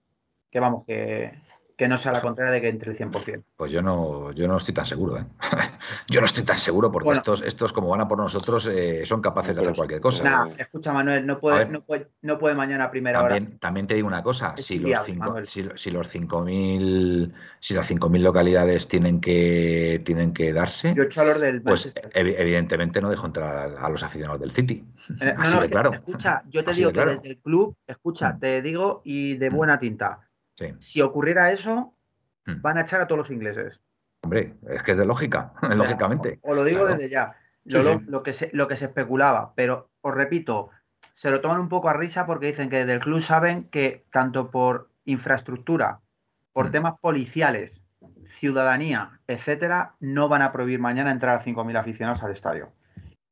que vamos, que, que no sea la contraria de que entre el 100%. Pues yo no, yo no estoy tan seguro, ¿eh? yo no estoy tan seguro porque estos, estos, como van a por nosotros, eh, son capaces de hacer cualquier cosa. Nah, escucha, Manuel, no puede, no puede, no puede, mañana a primera también, hora. También te digo una cosa, si los, cinco, si, si, los 5.000 si las 5.000 localidades tienen que, tienen que darse, yo echo a del pues evidentemente no dejo entrar a, los aficionados del City. Eh, Así de claro. Escucha, yo te digo que desde el club, escucha, te digo y de mm. buena tinta si ocurriera eso, hmm. van a echar a todos los ingleses. Hombre, es que es de lógica, lógicamente. O, lo digo desde ya. Lo, que se, lo que se especulaba, pero os repito, se lo toman un poco a risa porque dicen que desde el club saben que tanto por infraestructura, por hmm. temas policiales, ciudadanía, etcétera, no van a prohibir mañana entrar a 5.000 aficionados al estadio.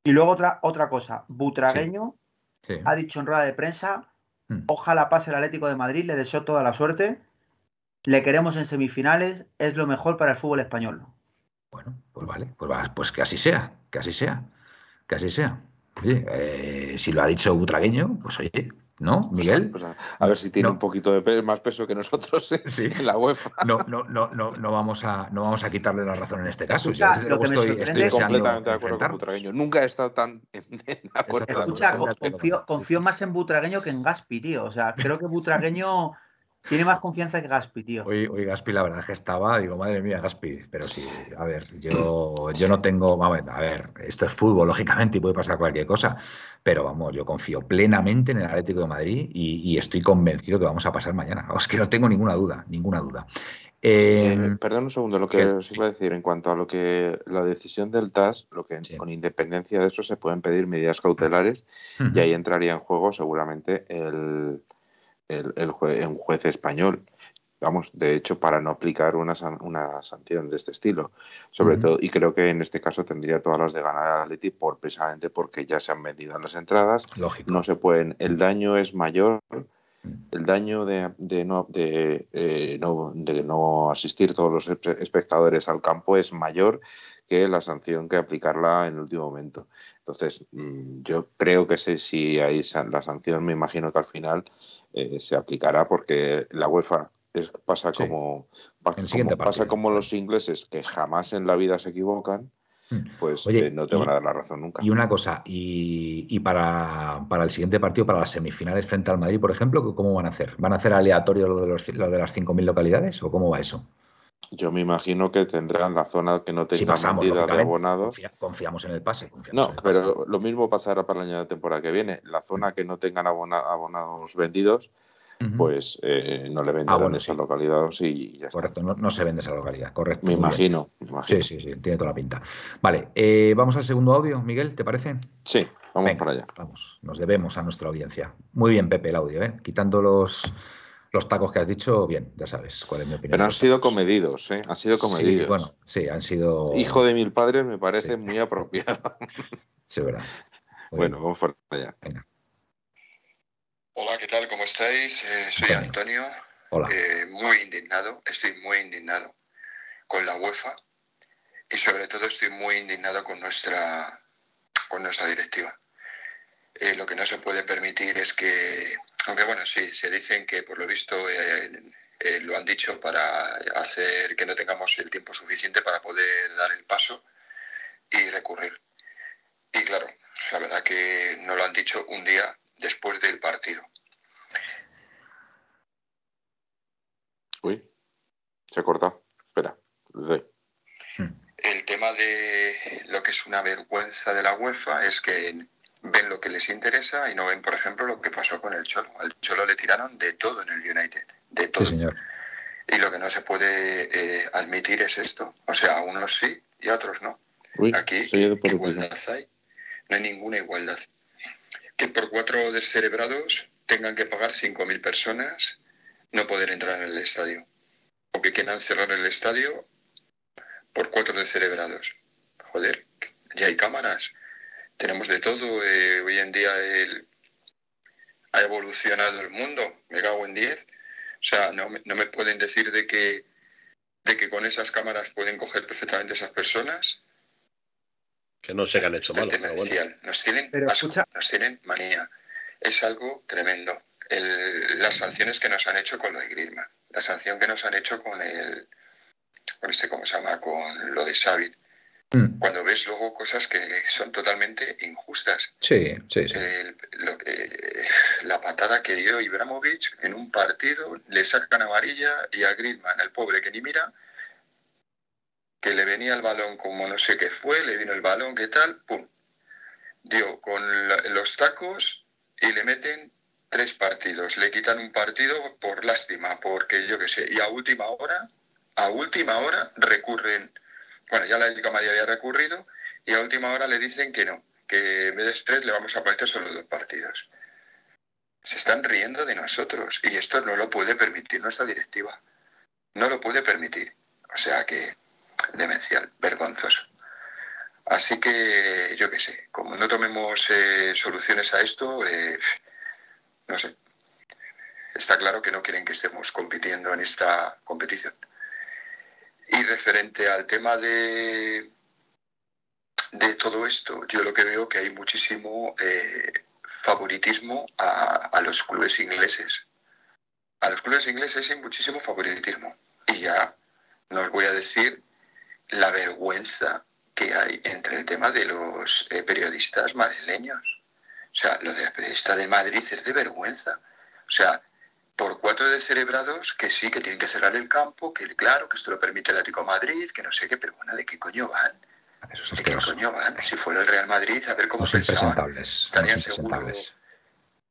Y luego otra, otra cosa, Butragueño ha dicho en rueda de prensa. Ojalá pase el Atlético de Madrid, le deseo toda la suerte. Le queremos en semifinales, es lo mejor para el fútbol español. Bueno, pues vale, pues, pues que así sea, que así sea, que así sea. Oye, eh, si lo ha dicho Butragueño, pues oye, ¿no, Miguel? Pues a, ver si tiene un poquito de más peso que nosotros en la UEFA. No, no, no, no, no, vamos a, no vamos a quitarle la razón en este caso. estoy, completamente de acuerdo con Butragueño. Nunca he estado tan de acuerdo. Escucha, confío, confío, más en Butragueño que en Gaspi, tío. O sea, creo que Butragueño tiene más confianza que Gaspi, tío. Hoy, hoy Gaspi, la verdad es que estaba, digo, madre mía, Gaspi. Pero sí, a ver, yo, yo no tengo, vamos, a ver, esto es fútbol, lógicamente, y puede pasar cualquier cosa. Pero vamos, yo confío plenamente en el Atlético de Madrid y, estoy convencido que vamos a pasar mañana. Es que no tengo ninguna duda, ninguna duda. Eh, perdón un segundo, lo que os iba a decir en cuanto a lo que la decisión del TAS, lo que con independencia de eso se pueden pedir medidas cautelares y ahí entraría en juego seguramente el, el, un juez español. Vamos, de hecho, para no aplicar una, una sanción de este estilo. Sobre todo, y creo que en este caso tendría todas las de ganar al Atleti por, precisamente porque ya se han vendido las entradas. Lógico. No se pueden. El daño es mayor. El daño de, de no, de, eh, no, de no asistir todos los espectadores al campo es mayor que la sanción que aplicarla en el último momento. Entonces, mm, yo creo que si hay la sanción, me imagino que al final eh, se aplicará porque la UEFA pasa como, pasa como los ingleses que jamás en la vida se equivocan hmm. pues eh, no te van a dar la razón nunca. Y una cosa, y, para, el siguiente partido, para las semifinales frente al Madrid, por ejemplo, ¿cómo van a hacer? ¿Van a hacer aleatorio lo de, los, lo de las 5.000 localidades o cómo va eso? Yo me imagino que tendrán la zona que no tenga medida de abonados. confiamos en el pase. no, pero lo mismo pasará para el año de temporada que viene. La zona que no tengan abonados vendidos, pues eh, no le venderán ah, esa localidad y ya Correcto, no, se vende esa localidad, correcto. Me imagino, Sí, sí, sí, tiene toda la pinta. Vale, eh, vamos al segundo audio, Miguel, ¿te parece? Sí, vamos para allá. Vamos, nos debemos a nuestra audiencia. Muy bien, Pepe, el audio, ¿eh? Quitando los los tacos que has dicho, bien, ya sabes cuál es mi opinión. Pero han sido comedidos, ¿eh? Han sido comedidos. Sí, bueno, sí, han sido. Hijo de mil padres me parece muy apropiado. Sí, verdad. bueno, vamos por allá. Hola, ¿qué tal? ¿Cómo estáis? Eh, soy Antonio. Hola. Eh, muy indignado, estoy muy indignado con la UEFA y sobre todo estoy muy indignado con nuestra, con nuestra directiva. Eh, lo que no se puede permitir es que aunque bueno, sí, se dicen que por lo visto eh, eh, lo han dicho para hacer que no tengamos el tiempo suficiente para poder dar el paso y recurrir. Y claro, la verdad que no lo han dicho un día después del partido. Uy, se ha cortado. Espera, El tema de lo que es una vergüenza de la UEFA es que ven lo que les interesa y no ven, por ejemplo, lo que pasó con el Cholo. Al Cholo le tiraron de todo en el United, de todo. señor. Y lo que no se puede eh, admitir es esto. O sea, a unos sí y a otros no. Aquí, igualdad hay? No hay ninguna igualdad. Que por cuatro descerebrados tengan que pagar 5.000 personas no poder entrar en el estadio. O que quieran cerrar el estadio por cuatro descerebrados. Joder, ya hay cámaras. Tenemos de todo. Eh, hoy en día el, ha evolucionado el mundo. Me cago en 10. O sea, no, no me pueden decir de que, de que con esas cámaras pueden coger perfectamente esas personas que no se han hecho mal. Nos tienen nos tienen manía. Es algo tremendo. las sanciones que nos han hecho con lo de Griezmann, la sanción que nos han hecho con el, con este, ¿cómo se llama? Con lo de Xavi. Mm. Cuando ves luego cosas que son totalmente injustas. Sí, sí, sí. lo que, la patada que dio Ibrahimovic en un partido, le sacan amarilla y a Griezmann, el pobre que ni mira, que le venía el balón como no sé qué fue, le vino el balón, qué tal, pum. Dio con los tacos y le meten tres partidos. Le quitan un partido por lástima, porque yo qué sé. Y a última hora, a última hora recurren. Bueno, ya la Madrid había recurrido y a última hora le dicen que no, que en vez de tres le vamos a poner solo dos partidos. Se están riendo de nosotros y esto no lo puede permitir nuestra directiva. No lo puede permitir. O sea que demencial, vergonzoso. Así que yo qué sé, como no tomemos eh, soluciones a esto, eh, no sé, está claro que no quieren que estemos compitiendo en esta competición. Y referente al tema de, de todo esto, yo lo que veo que hay muchísimo eh, favoritismo a, a los clubes ingleses. A los clubes ingleses hay muchísimo favoritismo. Y ya no os voy a decir la vergüenza que hay entre el tema de los eh, periodistas madrileños. O sea, lo de periodista de Madrid es de vergüenza. O sea, por cuatro descerebrados que sí, que tienen que cerrar el campo, que claro, que esto lo permite el Atlético Madrid, que no sé qué, pero bueno, ¿de qué coño van? ¿De qué coño van? Si fuera el Real Madrid, a ver cómo pensaban. Estarían seguros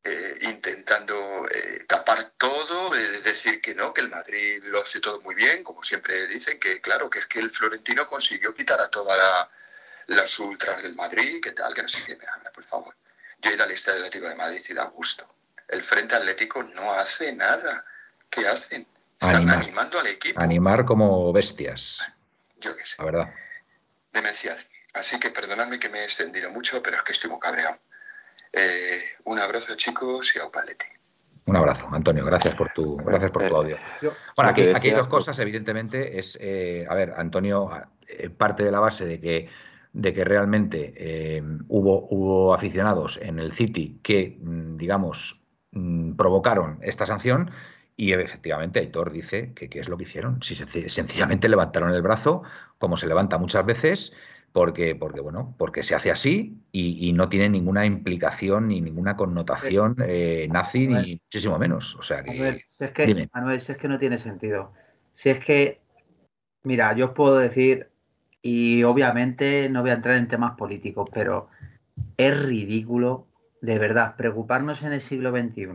eh, intentando eh, tapar todo, eh, decir que no, que el Madrid lo hace todo muy bien, como siempre dicen, que claro, que es que el Florentino consiguió quitar a todas las ultras del Madrid, que tal, que no sé qué me habla, por favor. Yo he ido al Estadio Atlético de Madrid y da gusto. El Frente Atlético no hace nada. ¿Qué hacen? Están animando al equipo. Animar como bestias. Yo qué sé. La verdad. Demencial. Así que perdonadme que me he extendido mucho, pero es que estoy muy cabreado. Eh, un abrazo, chicos, y a Opaleti. Un abrazo, Antonio. Gracias por tu, gracias por tu audio. Bueno, aquí, aquí hay dos cosas, evidentemente. Es, eh, a ver, Antonio eh, parte de la base de que, de que realmente hubo, hubo aficionados en el City que, mm, digamos, mm, provocaron esta sanción. Y efectivamente, Aitor dice que qué es lo que hicieron. Si sencillamente levantaron el brazo, como se levanta muchas veces, porque, porque, bueno, porque se hace así y, no tiene ninguna implicación ni ninguna connotación eh, nazi, ni muchísimo menos. O sea que. Manuel, si es que, Manuel, si es que no tiene sentido. Si es que, mira, yo os puedo decir, y obviamente no voy a entrar en temas políticos, pero es ridículo, de verdad, preocuparnos en el siglo XXI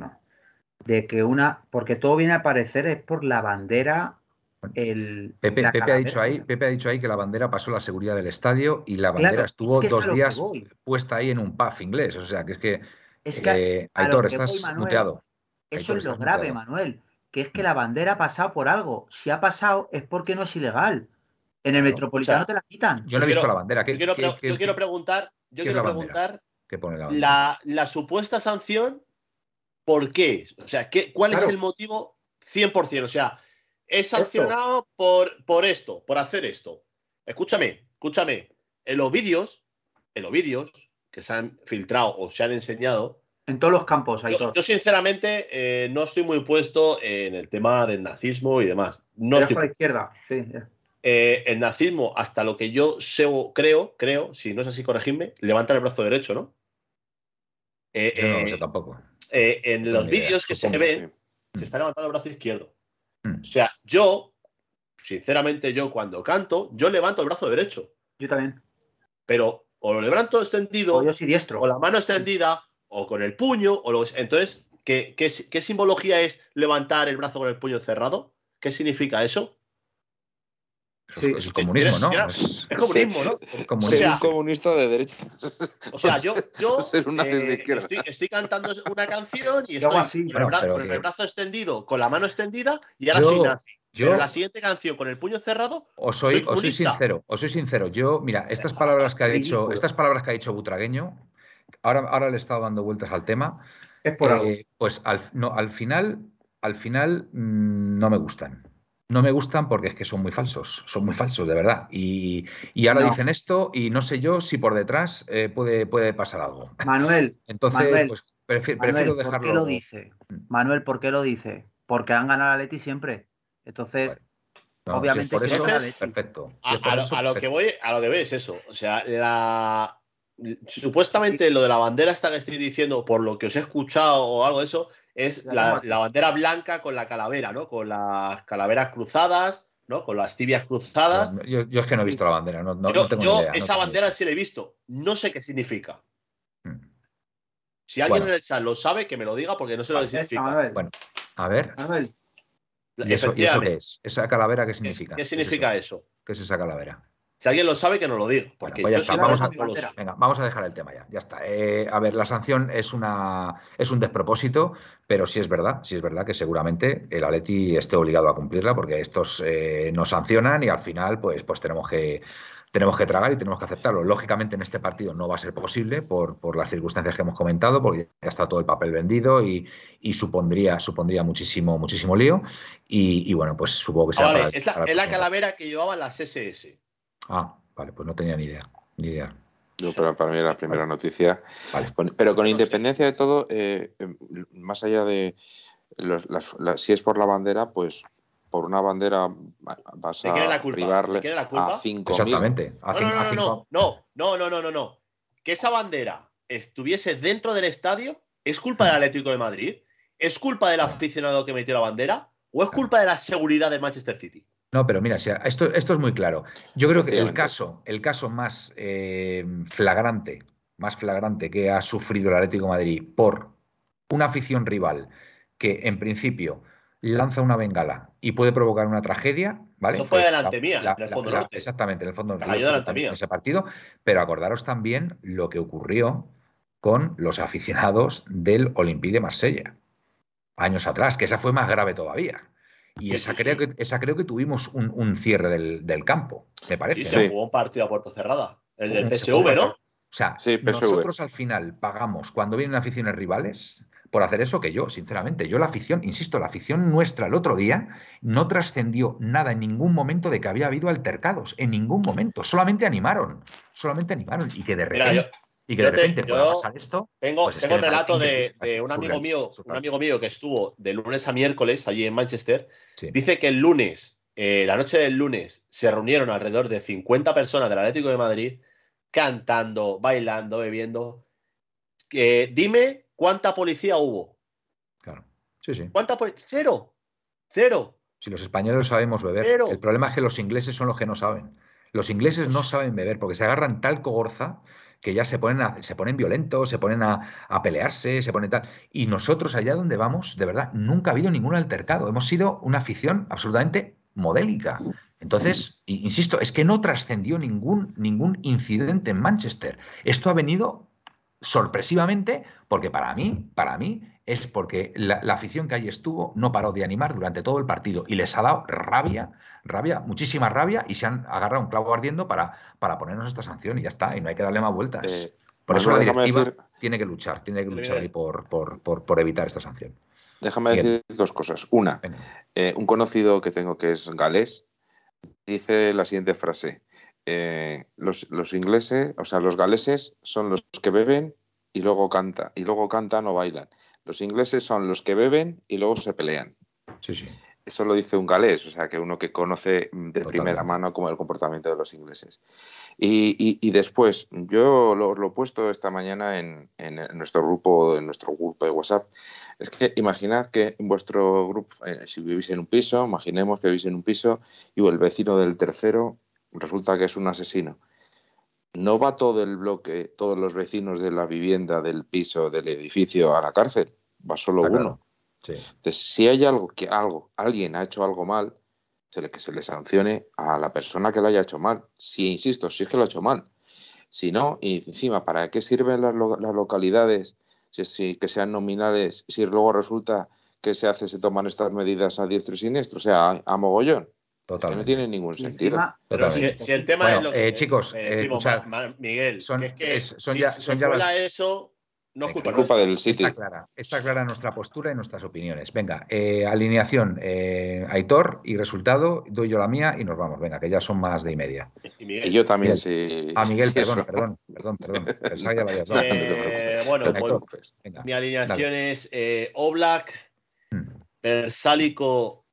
de que una, porque todo viene a parecer es por la bandera Pepe, ha dicho ahí, Pepe ha dicho ahí que la bandera pasó la seguridad del estadio y la bandera estuvo dos días puesta ahí en un pub inglés. O sea, que es que, es que eh, Aitor, estás muteado. Eso es lo grave, Manuel, que es que la bandera ha pasado por algo. Si ha pasado es porque no es ilegal. En el Metropolitano te la quitan. Yo no he visto la bandera. yo, quiero, preguntar, yo quiero preguntar la, la, supuesta sanción, ¿por qué? O sea, ¿qué, ¿cuál es el motivo 100%? O sea, es sancionado por, por esto, por hacer esto. Escúchame, escúchame. En los vídeos, en los vídeos que se han filtrado o se han enseñado. En todos los campos hay yo, yo sinceramente eh, no estoy muy puesto en el tema del nazismo y demás. No estoy... a la izquierda, sí. Eh, el nazismo, hasta lo que yo sé, creo, creo, si no es así, corregidme, levanta el brazo derecho, ¿no? Eh, no, tampoco. en los vídeos que se ven, se está levantando el brazo izquierdo. Mm. O sea, yo, sinceramente, yo cuando canto, yo levanto el brazo derecho. Yo también. Pero o lo levanto extendido, o yo soy diestro. O la mano extendida, o con el puño, o lo Entonces, ¿qué, qué, simbología es levantar el brazo con el puño cerrado? ¿Qué significa eso? Sí, es, comunismo, ¿no? Es, comunismo, ¿no? Ser un comunista de derecha. O sea, yo, yo eh, estoy, cantando una canción y estoy con, el, brazo, extendido, con la mano extendida y ahora soy nazi. Yo, pero la siguiente canción con el puño cerrado. Os soy, soy sincero, os soy sincero. Yo, mira, estas palabras que ha dicho, estas palabras que ha dicho Butragueño, ahora, ahora le he estado dando vueltas al tema. Es por algo. Eh, pues al, no, al final, al final mm, no me gustan no me gustan porque es que son muy falsos, son muy falsos, de verdad. Y, ahora dicen esto y no sé yo si por detrás eh, puede, puede pasar algo. Manuel, entonces pues, prefiero, dejarlo. ¿Por qué lo dice? Manuel, ¿por qué lo dice? Porque han ganado a Leti siempre. Entonces, obviamente, por eso, perfecto. A, lo, que voy, a lo que voy es eso. O sea, la, supuestamente lo de la bandera esta que estoy diciendo, por lo que os he escuchado o algo de eso, es la, bandera blanca con la calavera, ¿no? Con las calaveras cruzadas, ¿no? Con las tibias cruzadas. yo, es que no he visto la bandera, no, yo, tengo yo esa bandera sí la he visto, no sé qué significa. Hmm. Si alguien en el chat lo sabe, que me lo diga porque no sé lo que significa. Bueno, a ver. ¿Y eso, qué es? ¿Esa calavera qué significa? ¿Qué significa eso? ¿Qué es esa calavera? Si alguien lo sabe, que nos lo diga. Porque pues vamos, a, dejar el tema ya. Ya está. Eh, a ver, la sanción es una es un despropósito, pero sí es verdad, sí es verdad que seguramente el Atleti esté obligado a cumplirla, porque estos eh, nos sancionan y al final, pues, pues tenemos que tenemos que tragar y tenemos que aceptarlo. Lógicamente en este partido no va a ser posible por, por las circunstancias que hemos comentado, porque ya está todo el papel vendido y, supondría, supondría muchísimo, muchísimo lío. Y, bueno, pues supongo que. Ah, es, la, es la calavera que llevaban las SS. Ah, vale, pues no tenía ni idea. Ni idea. No, pero para mí era la primera noticia. pero con independencia de todo, eh, em, más allá de si es por la bandera, pues por una bandera vas a la privarle la culpa? a 5.000. Exactamente. no, no, no, no, no, no, no, no, Que esa bandera estuviese dentro del estadio es culpa del Atlético de Madrid, es culpa del aficionado que metió la bandera o es culpa de la seguridad de Manchester City. No, pero mira, esto, esto es muy claro. Yo creo que el caso, el caso más eh, flagrante, más flagrante que ha sufrido el Atlético de Madrid por una afición rival que en principio lanza una bengala y puede provocar una tragedia, ¿vale? Eso fue pues delante mía, en el fondo norte. Exactamente, en el fondo norte. Ese partido, pero acordaros también lo que ocurrió con los aficionados del Olympique de Marsella años atrás, que esa fue más grave todavía. Y esa, creo que, esa creo que tuvimos un, cierre del, campo, me parece. Sí, se jugó un partido a puerta cerrada. El del PSV, ¿no? O sea, nosotros al final pagamos cuando vienen aficiones rivales por hacer eso que yo, sinceramente. Yo la afición, insisto, la afición nuestra el otro día no trascendió nada en ningún momento de que había habido altercados, en ningún momento. Solamente animaron, solamente animaron. Y que de repente y que de repente pueda pasar esto. Tengo, pues tengo un relato de, un amigo mío, un amigo mío que estuvo de lunes a miércoles allí en Manchester. Dice que el lunes, eh, la noche del lunes, se reunieron alrededor de 50 personas del Atlético de Madrid cantando, bailando, bebiendo. dime cuánta policía hubo. Claro. Sí, sí. ¿Cuánta policía? Cero. Cero. Si los españoles sabemos beber. El problema es que los ingleses son los que no saben. Los ingleses no pues saben beber porque se agarran tal cogorza que ya se ponen, se ponen violentos, se ponen a, pelearse, se ponen tal. Y nosotros allá donde vamos, de verdad, nunca ha habido ningún altercado. Hemos sido una afición absolutamente modélica. Entonces, insisto, es que no trascendió ningún, ningún incidente en Manchester. Esto ha venido sorpresivamente porque para mí, para mí, es porque la, afición que allí estuvo no paró de animar durante todo el partido y les ha dado rabia, rabia, muchísima rabia y se han agarrado un clavo ardiendo para, para ponernos esta sanción y ya está, y no hay que darle más vueltas. Eh, por eso la directiva tiene que luchar, tiene que luchar ahí por, por, evitar esta sanción. Déjame decir dos cosas. Una, eh, un conocido que tengo que es galés, dice la siguiente frase. Eh, los, los, ingleses, o sea, los galeses son los que beben y luego canta, y luego cantan o bailan. Los ingleses son los que beben y luego se pelean. Sí, sí. Eso lo dice un galés, o sea, que uno que conoce de primera mano como el comportamiento de los ingleses. Y, después, yo lo, he puesto esta mañana en, nuestro grupo, en nuestro grupo de WhatsApp. Es que imaginad que en vuestro grupo, eh, si vivís en un piso, imaginemos que vivís en un piso y el vecino del tercero resulta que es un asesino. No va todo el bloque, todos los vecinos de la vivienda, del piso, del edificio a la cárcel va solo uno. Entonces, si hay algo que algo, alguien ha hecho algo mal, se le, que se le sancione a la persona que lo haya hecho mal. Si, insisto, si es que lo ha hecho mal. Si no, y encima, ¿para qué sirven las, las localidades si, si, que sean nominales si luego resulta que se hace, se toman estas medidas a diestro y siniestro? O sea, a, mogollón. Que no tiene ningún sentido. Pero si, si, el tema es lo que eh, chicos, eh, decimos, eh, Miguel, son, que es que es, son si, ya, si son se ya las- eso, no es culpa, culpa del City. Está clara, está clara nuestra postura y nuestras opiniones. Venga, eh, alineación, eh, Aitor y resultado, doy yo la mía y nos vamos. Venga, que ya son más de y media. Y Miguel, Y yo también, Miguel. sí. Ah, Miguel, sí, perdón, perdón, perdón, perdón. Pensaba que eh, bueno, pues. Venga, mi alineación es eh, Oblak. Persálico,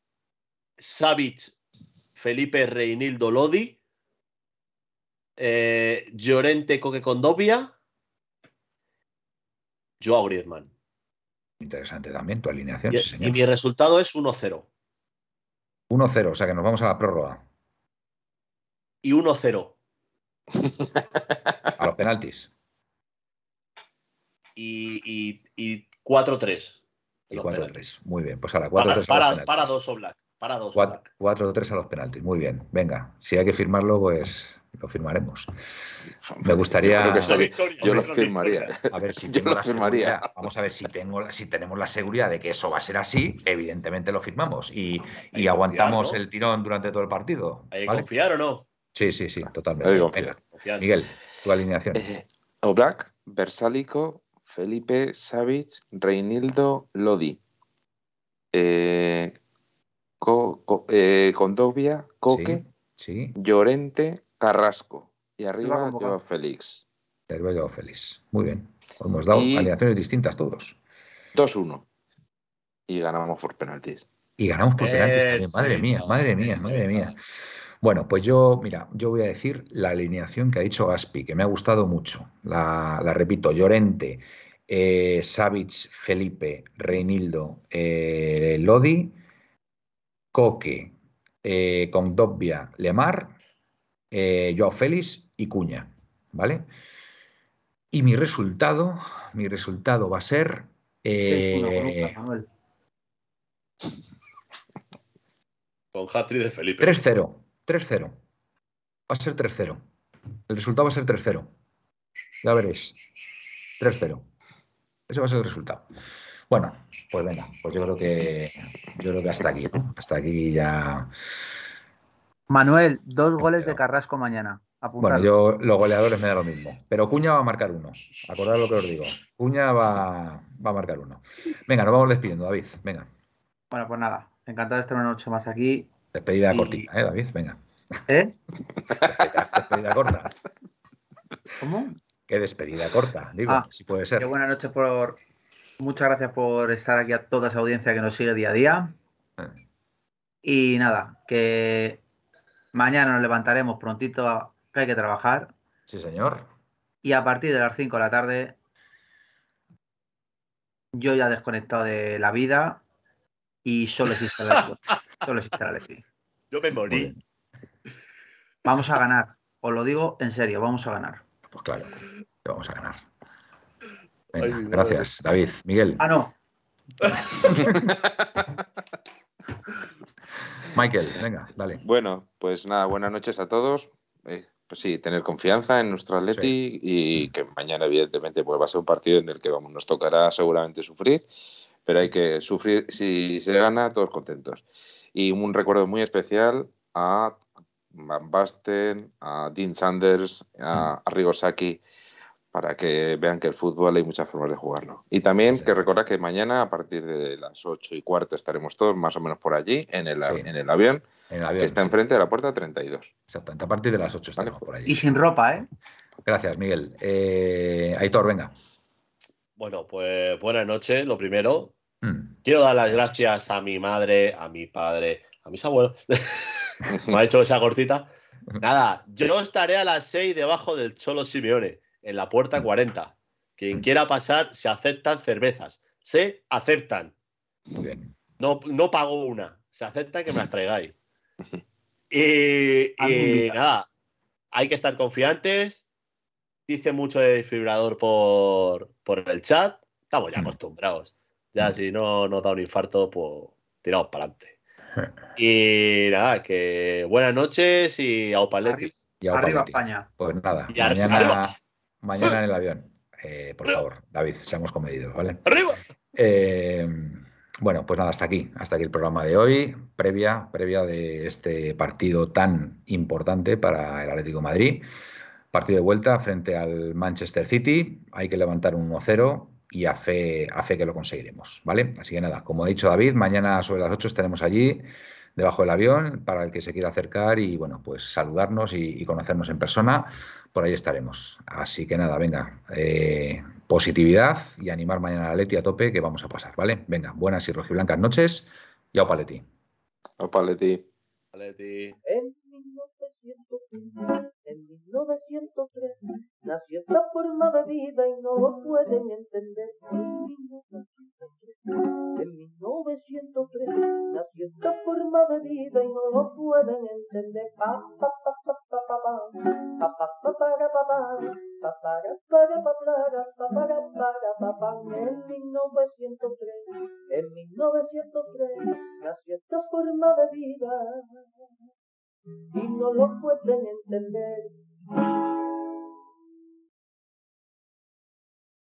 Savic, Felipe Reinildo Lodi, eh, Llorente Coque Condovia, Joao Griezmann. Interesante también tu alineación, Y, sí, y señor. mi resultado es 1-0. 1-0, o sea que nos vamos a la prórroga, Y 1-0. a los penaltis. Y, y, y 4-3. Y Los 4-3. Muy bien, pues a la 4-3 Para, a los para, penaltis. para dos Oblak. Para dos Cuat- Oblak. 4-3 a los penaltis. Muy bien, venga. Si hay que firmarlo, pues lo firmaremos. Me gustaría- Yo victoria, lo firmaría. A ver si tengo la firmaría. seguridad. Vamos a ver si tengo si tenemos la seguridad de que eso va a ser así, evidentemente lo firmamos y, aguantamos confiar, ¿no? el tirón durante todo el partido. ¿Hay que ¿vale? confiar o no? Sí, sí, sí, totalmente. Venga. Miguel, tu alineación. Eh, Oblak, Versálico, Felipe, Savic, Reinildo, Lodi. Eh, Co- Co- eh, Condovia, Coque, Sí, sí, Llorente, Carrasco. Y Iba arriba. Joao Félix. lo yo feliz. Muy bien. Hemos dado Y- alineaciones distintas todos. 2-1. Y ganamos por penaltis. Y ganamos por penaltis también. Madre mía, madre mía, madre mía. Bueno, pues yo, mira, yo voy a decir la alineación que ha dicho Gaspi, que me ha gustado mucho. La, la repito, Llorente, eh, Savic, Felipe, Reinildo, eh, Lodi, Coque, eh, Condovia, Lemar, eh, Joao Félix y Cuña, ¿vale? Y mi resultado, mi resultado va a ser... 6-1 con eh. Con hat-trick de Felipe. 3-0. 3-0. Va a ser 3-0. El resultado va a ser 3-0. Ya veréis. 3-0. Ese va a ser el resultado. Bueno, pues venga, pues yo creo que yo creo que hasta aquí, ¿no? Hasta aquí ya. Manuel, dos goles de Carrasco mañana. Bueno, yo los goleadores me da lo mismo. Pero Cuña va a marcar uno. Acordad lo que os digo. Cuña va, va a marcar uno. Venga, nos vamos despidiendo, David. Venga. Bueno, pues nada. Encantado de estar una noche más aquí. Despedida Y- cortita, ¿eh, David? Venga. ¿Eh? Despedida, despedida corta. ¿Cómo? Qué despedida corta, digo, Ah, si puede ser. Qué buena noche por. Muchas gracias por estar aquí a toda esa audiencia que nos sigue día a día. Eh. Y nada, que mañana nos levantaremos prontito, a- que hay que trabajar. Sí, señor. Y a partir de las 5 de la tarde, yo ya desconectado de la vida y solo existe la Leti. Solo existe la Leti. Yo me morí. Vamos a ganar. Os lo digo en serio, vamos a ganar. Pues claro, vamos a ganar. Venga, gracias, David. Miguel, Ah, no. Michael, venga, dale. Bueno, pues nada, buenas noches a todos. Eh, pues sí, tener confianza en nuestro Atleti y que mañana, evidentemente, pues va a ser un partido en el que vamos, nos tocará seguramente sufrir, pero hay que sufrir. Si se gana, todos contentos. Y un recuerdo muy especial a Van Basten, a Dean Sanders, a, a Rigosaki, para que vean que el fútbol hay muchas formas de jugarlo. Y también Sí. que recordar que mañana, a partir de las ocho y cuarto, estaremos todos más o menos por allí, en el, Sí. en el avión, En el avión, que está sí. enfrente de la puerta 32. Exactamente, a partir de las 8 Vale. estaremos por Y allí. sin ropa, ¿eh? Gracias, Miguel. Eh, Aitor, venga. Bueno, pues buenas noches, lo primero. Mm, Quiero dar las gracias a mi madre, a mi padre, a mis abuelos. Me ha hecho esa cortita. Nada, yo estaré a las 6 debajo del Cholo Simeone, en la puerta 40. Quien quiera pasar, se aceptan cervezas. Se aceptan. Muy bien. No, no pago una. Se acepta que me las traigáis. Y, A mí y nada, hay que estar confiantes. Dice mucho de desfibrilador por, por el chat. Estamos ya Mm. acostumbrados. Ya si no nos da un infarto, pues tiramos para adelante. Y nada, que buenas noches y a Opaletti. Arriba, España. Pues nada, mañana, mañana en el avión. Eh, por favor, David, seamos comedidos, ¿vale? ¡Arriba! Eh, bueno, pues nada, hasta aquí, hasta aquí el programa de hoy, previa, previa de este partido tan importante para el Atlético de Madrid. Partido de vuelta frente al Manchester City. Hay que levantar un 1-0 y a fe, a fe que lo conseguiremos, ¿vale? Así que nada, como ha dicho David, mañana sobre las 8 estaremos allí debajo del avión para el que se quiera acercar y bueno, pues saludarnos y, conocernos en persona por ahí estaremos. Así que nada, venga, eh, positividad y animar mañana a Leti a tope que vamos a pasar, ¿vale? Venga, buenas y rojiblancas noches y au paleti. Au paleti. paleti. En 1905, en 1903, nació esta forma de vida y no lo pueden entender. En 1903, nació esta forma de vida y no lo pueden entender. Pa, pa, pa, en 1903, en 1903 nació esta forma de vida y no lo pueden entender.